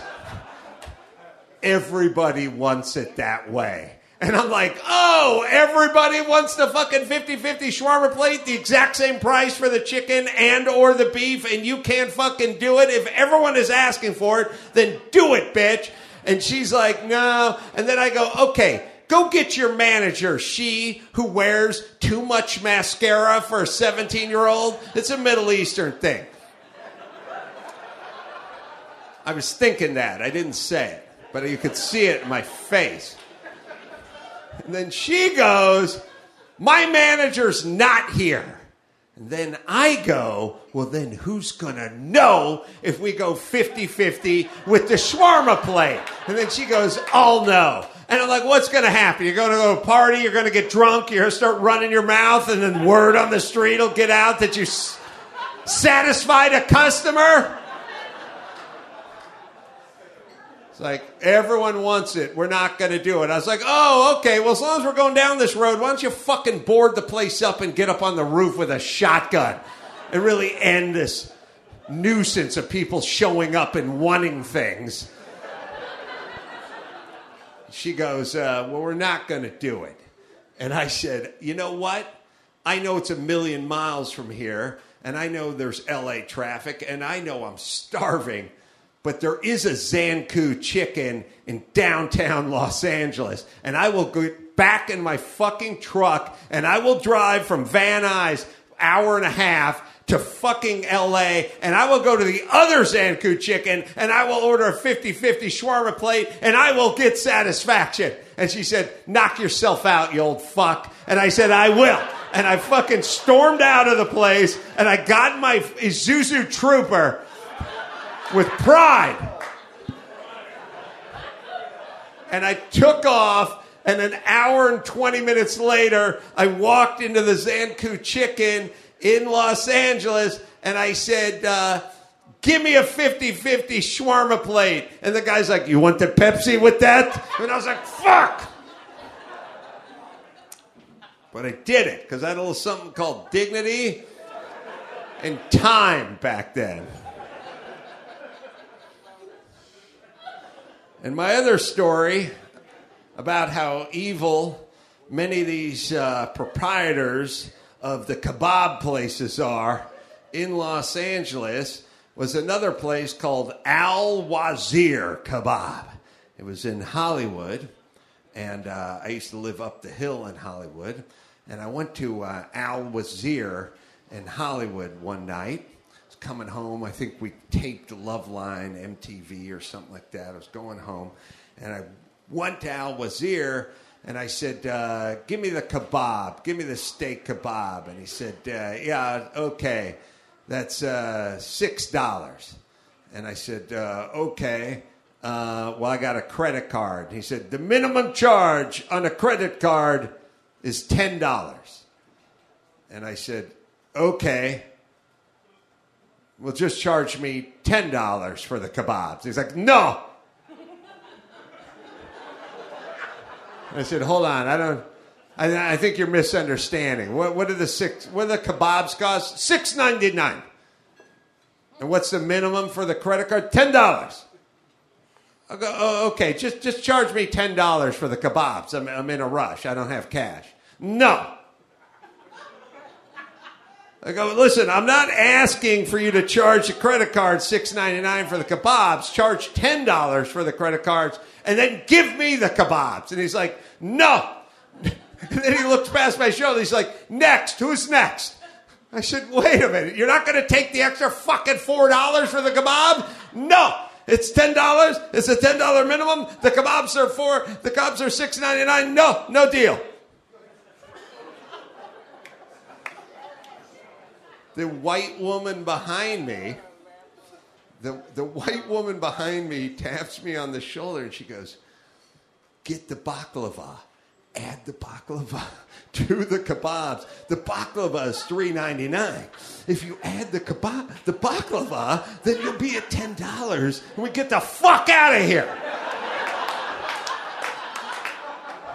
E: Everybody wants it that way. And I'm like, oh, everybody wants the fucking 50-50 shawarma plate, the exact same price for the chicken and or the beef, and you can't fucking do it. If everyone is asking for it, then do it, bitch. And she's like, no. And then I go, okay, go get your manager. She who wears too much mascara for a 17 year old. It's a Middle Eastern thing. I was thinking that. I didn't say it, but you could see it in my face. And then she goes, My manager's not here. And then I go, Well, then who's going to know if we go 50 50 with the shawarma plate? And then she goes, I'll know. And I'm like, What's going to happen? You're going to go to a party, you're going to get drunk, you're going to start running your mouth, and then word on the street will get out that you s- satisfied a customer? It's like everyone wants it. We're not going to do it. I was like, oh, okay. Well, as long as we're going down this road, why don't you fucking board the place up and get up on the roof with a shotgun and really end this nuisance of people showing up and wanting things? She goes, uh, well, we're not going to do it. And I said, you know what? I know it's a million miles from here, and I know there's LA traffic, and I know I'm starving but there is a Zankou chicken in downtown Los Angeles. And I will go back in my fucking truck and I will drive from Van Nuys, hour and a half, to fucking LA and I will go to the other Zankou chicken and I will order a 50 50 shawarma plate and I will get satisfaction. And she said, Knock yourself out, you old fuck. And I said, I will. And I fucking stormed out of the place and I got my Isuzu Trooper with pride. And I took off, and an hour and 20 minutes later, I walked into the Zankou Chicken in Los Angeles, and I said, uh, Give me a 50 50 shawarma plate. And the guy's like, You want the Pepsi with that? And I was like, Fuck! But I did it because I had a little something called dignity and time back then. And my other story about how evil many of these uh, proprietors of the kebab places are in Los Angeles was another place called Al Wazir Kebab. It was in Hollywood, and uh, I used to live up the hill in Hollywood. And I went to uh, Al Wazir in Hollywood one night. Coming home. I think we taped Loveline MTV, or something like that. I was going home, and I went to Al Wazir and I said, uh, "Give me the kebab. Give me the steak kebab." And he said, uh, "Yeah, okay, that's uh, six dollars." And I said, uh, "Okay, uh, well, I got a credit card. He said, the minimum charge on a credit card is $10. And I said, okay. Well, just charge me $10 for the kebabs. He's like, no. I said, hold on, I don't. I, I think you're misunderstanding. What, what are the six? What do the kebabs cost? Six ninety nine. And what's the minimum for the credit card? Ten dollars. I go, oh, okay, just just charge me ten dollars for the kebabs. I'm, I'm in a rush. I don't have cash. No. I go, listen, I'm not asking for you to charge the credit card six ninety nine for the kebabs. Charge ten dollars for the credit cards, and then give me the kebabs. And he's like, no. And then he looks past my shoulder. He's like, next, who's next? I said, wait a minute. You're not going to take the extra fucking $4 for the kebab? No. It's $10. It's a $10 minimum. The kebabs are four. The kebabs are six ninety nine. No, no deal. The white woman behind me, the, the white woman behind me taps me on the shoulder and she goes, Get the baklava add the baklava to the kebabs. The baklava is three ninety nine. If you add the kebab, the baklava, then you'll be at ten dollars, and we get the fuck out of here.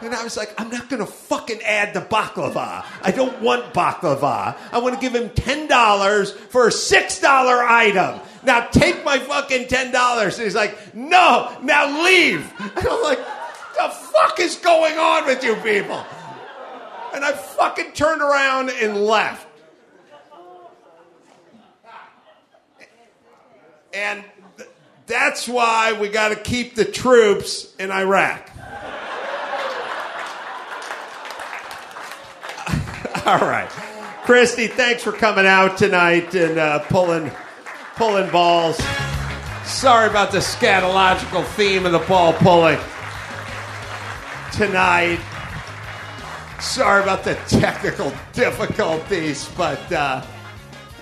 E: And I was like, I'm not gonna fucking add the baklava. I don't want baklava. I want to give him ten dollars for a six dollar item. Now take my fucking ten dollars. And he's like, No, now leave. And I'm like the fuck is going on with you people? And I fucking turned around and left. And th- that's why we got to keep the troops in Iraq. All right. Christy, thanks for coming out tonight and uh, pulling, pulling balls. Sorry about the scatological theme of the ball pulling tonight. Sorry about the technical difficulties, but uh,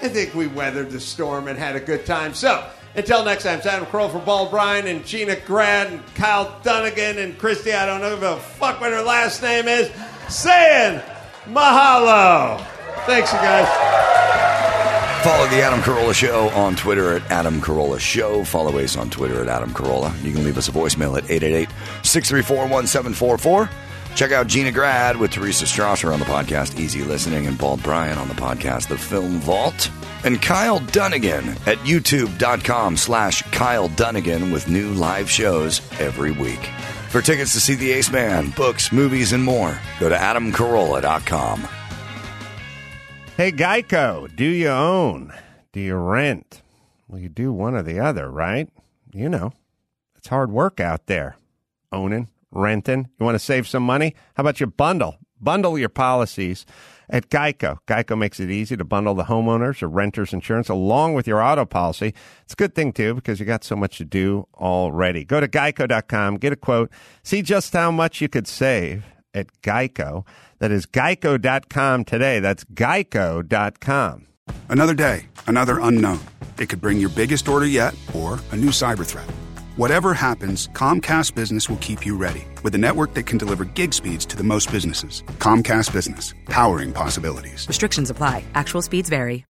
E: I think we weathered the storm and had a good time. So, until next time, Adam Carolla for Bald Bryan and Gina Grad and Kyle Dunnigan and Christy, I don't know who the fuck what her last name is, saying mahalo. Thanks, you guys.
A: Follow the Adam Carolla Show on Twitter at Adam Carolla Show. Follow us on Twitter at Adam Carolla. You can leave us a voicemail at 888-634-1744. Check out Gina Grad with Teresa Strasser on the podcast Easy Listening and Bald Bryan on the podcast The Film Vault. And Kyle Dunnigan at youtube.com slash Kyle Dunnigan with new live shows every week. For tickets to see the Ace Man, books, movies, and more, go to adamcarolla.com.
E: Hey, Geico, do you own? Do you rent? Well, you do one or the other, right? You know, it's hard work out there. Owning, renting. You want to save some money? How about you bundle? Bundle your policies at Geico. Geico makes it easy to bundle the homeowners or renters insurance along with your auto policy. It's a good thing, too, because you got so much to do already. Go to geico.com, get a quote, see just how much you could save at Geico. That is geico.com today. That's geico.com.
C: Another day, another unknown. It could bring your biggest order yet or a new cyber threat. Whatever happens, Comcast Business will keep you ready with a network that can deliver gig speeds to the most businesses. Comcast Business, powering possibilities.
D: Restrictions apply. Actual speeds vary.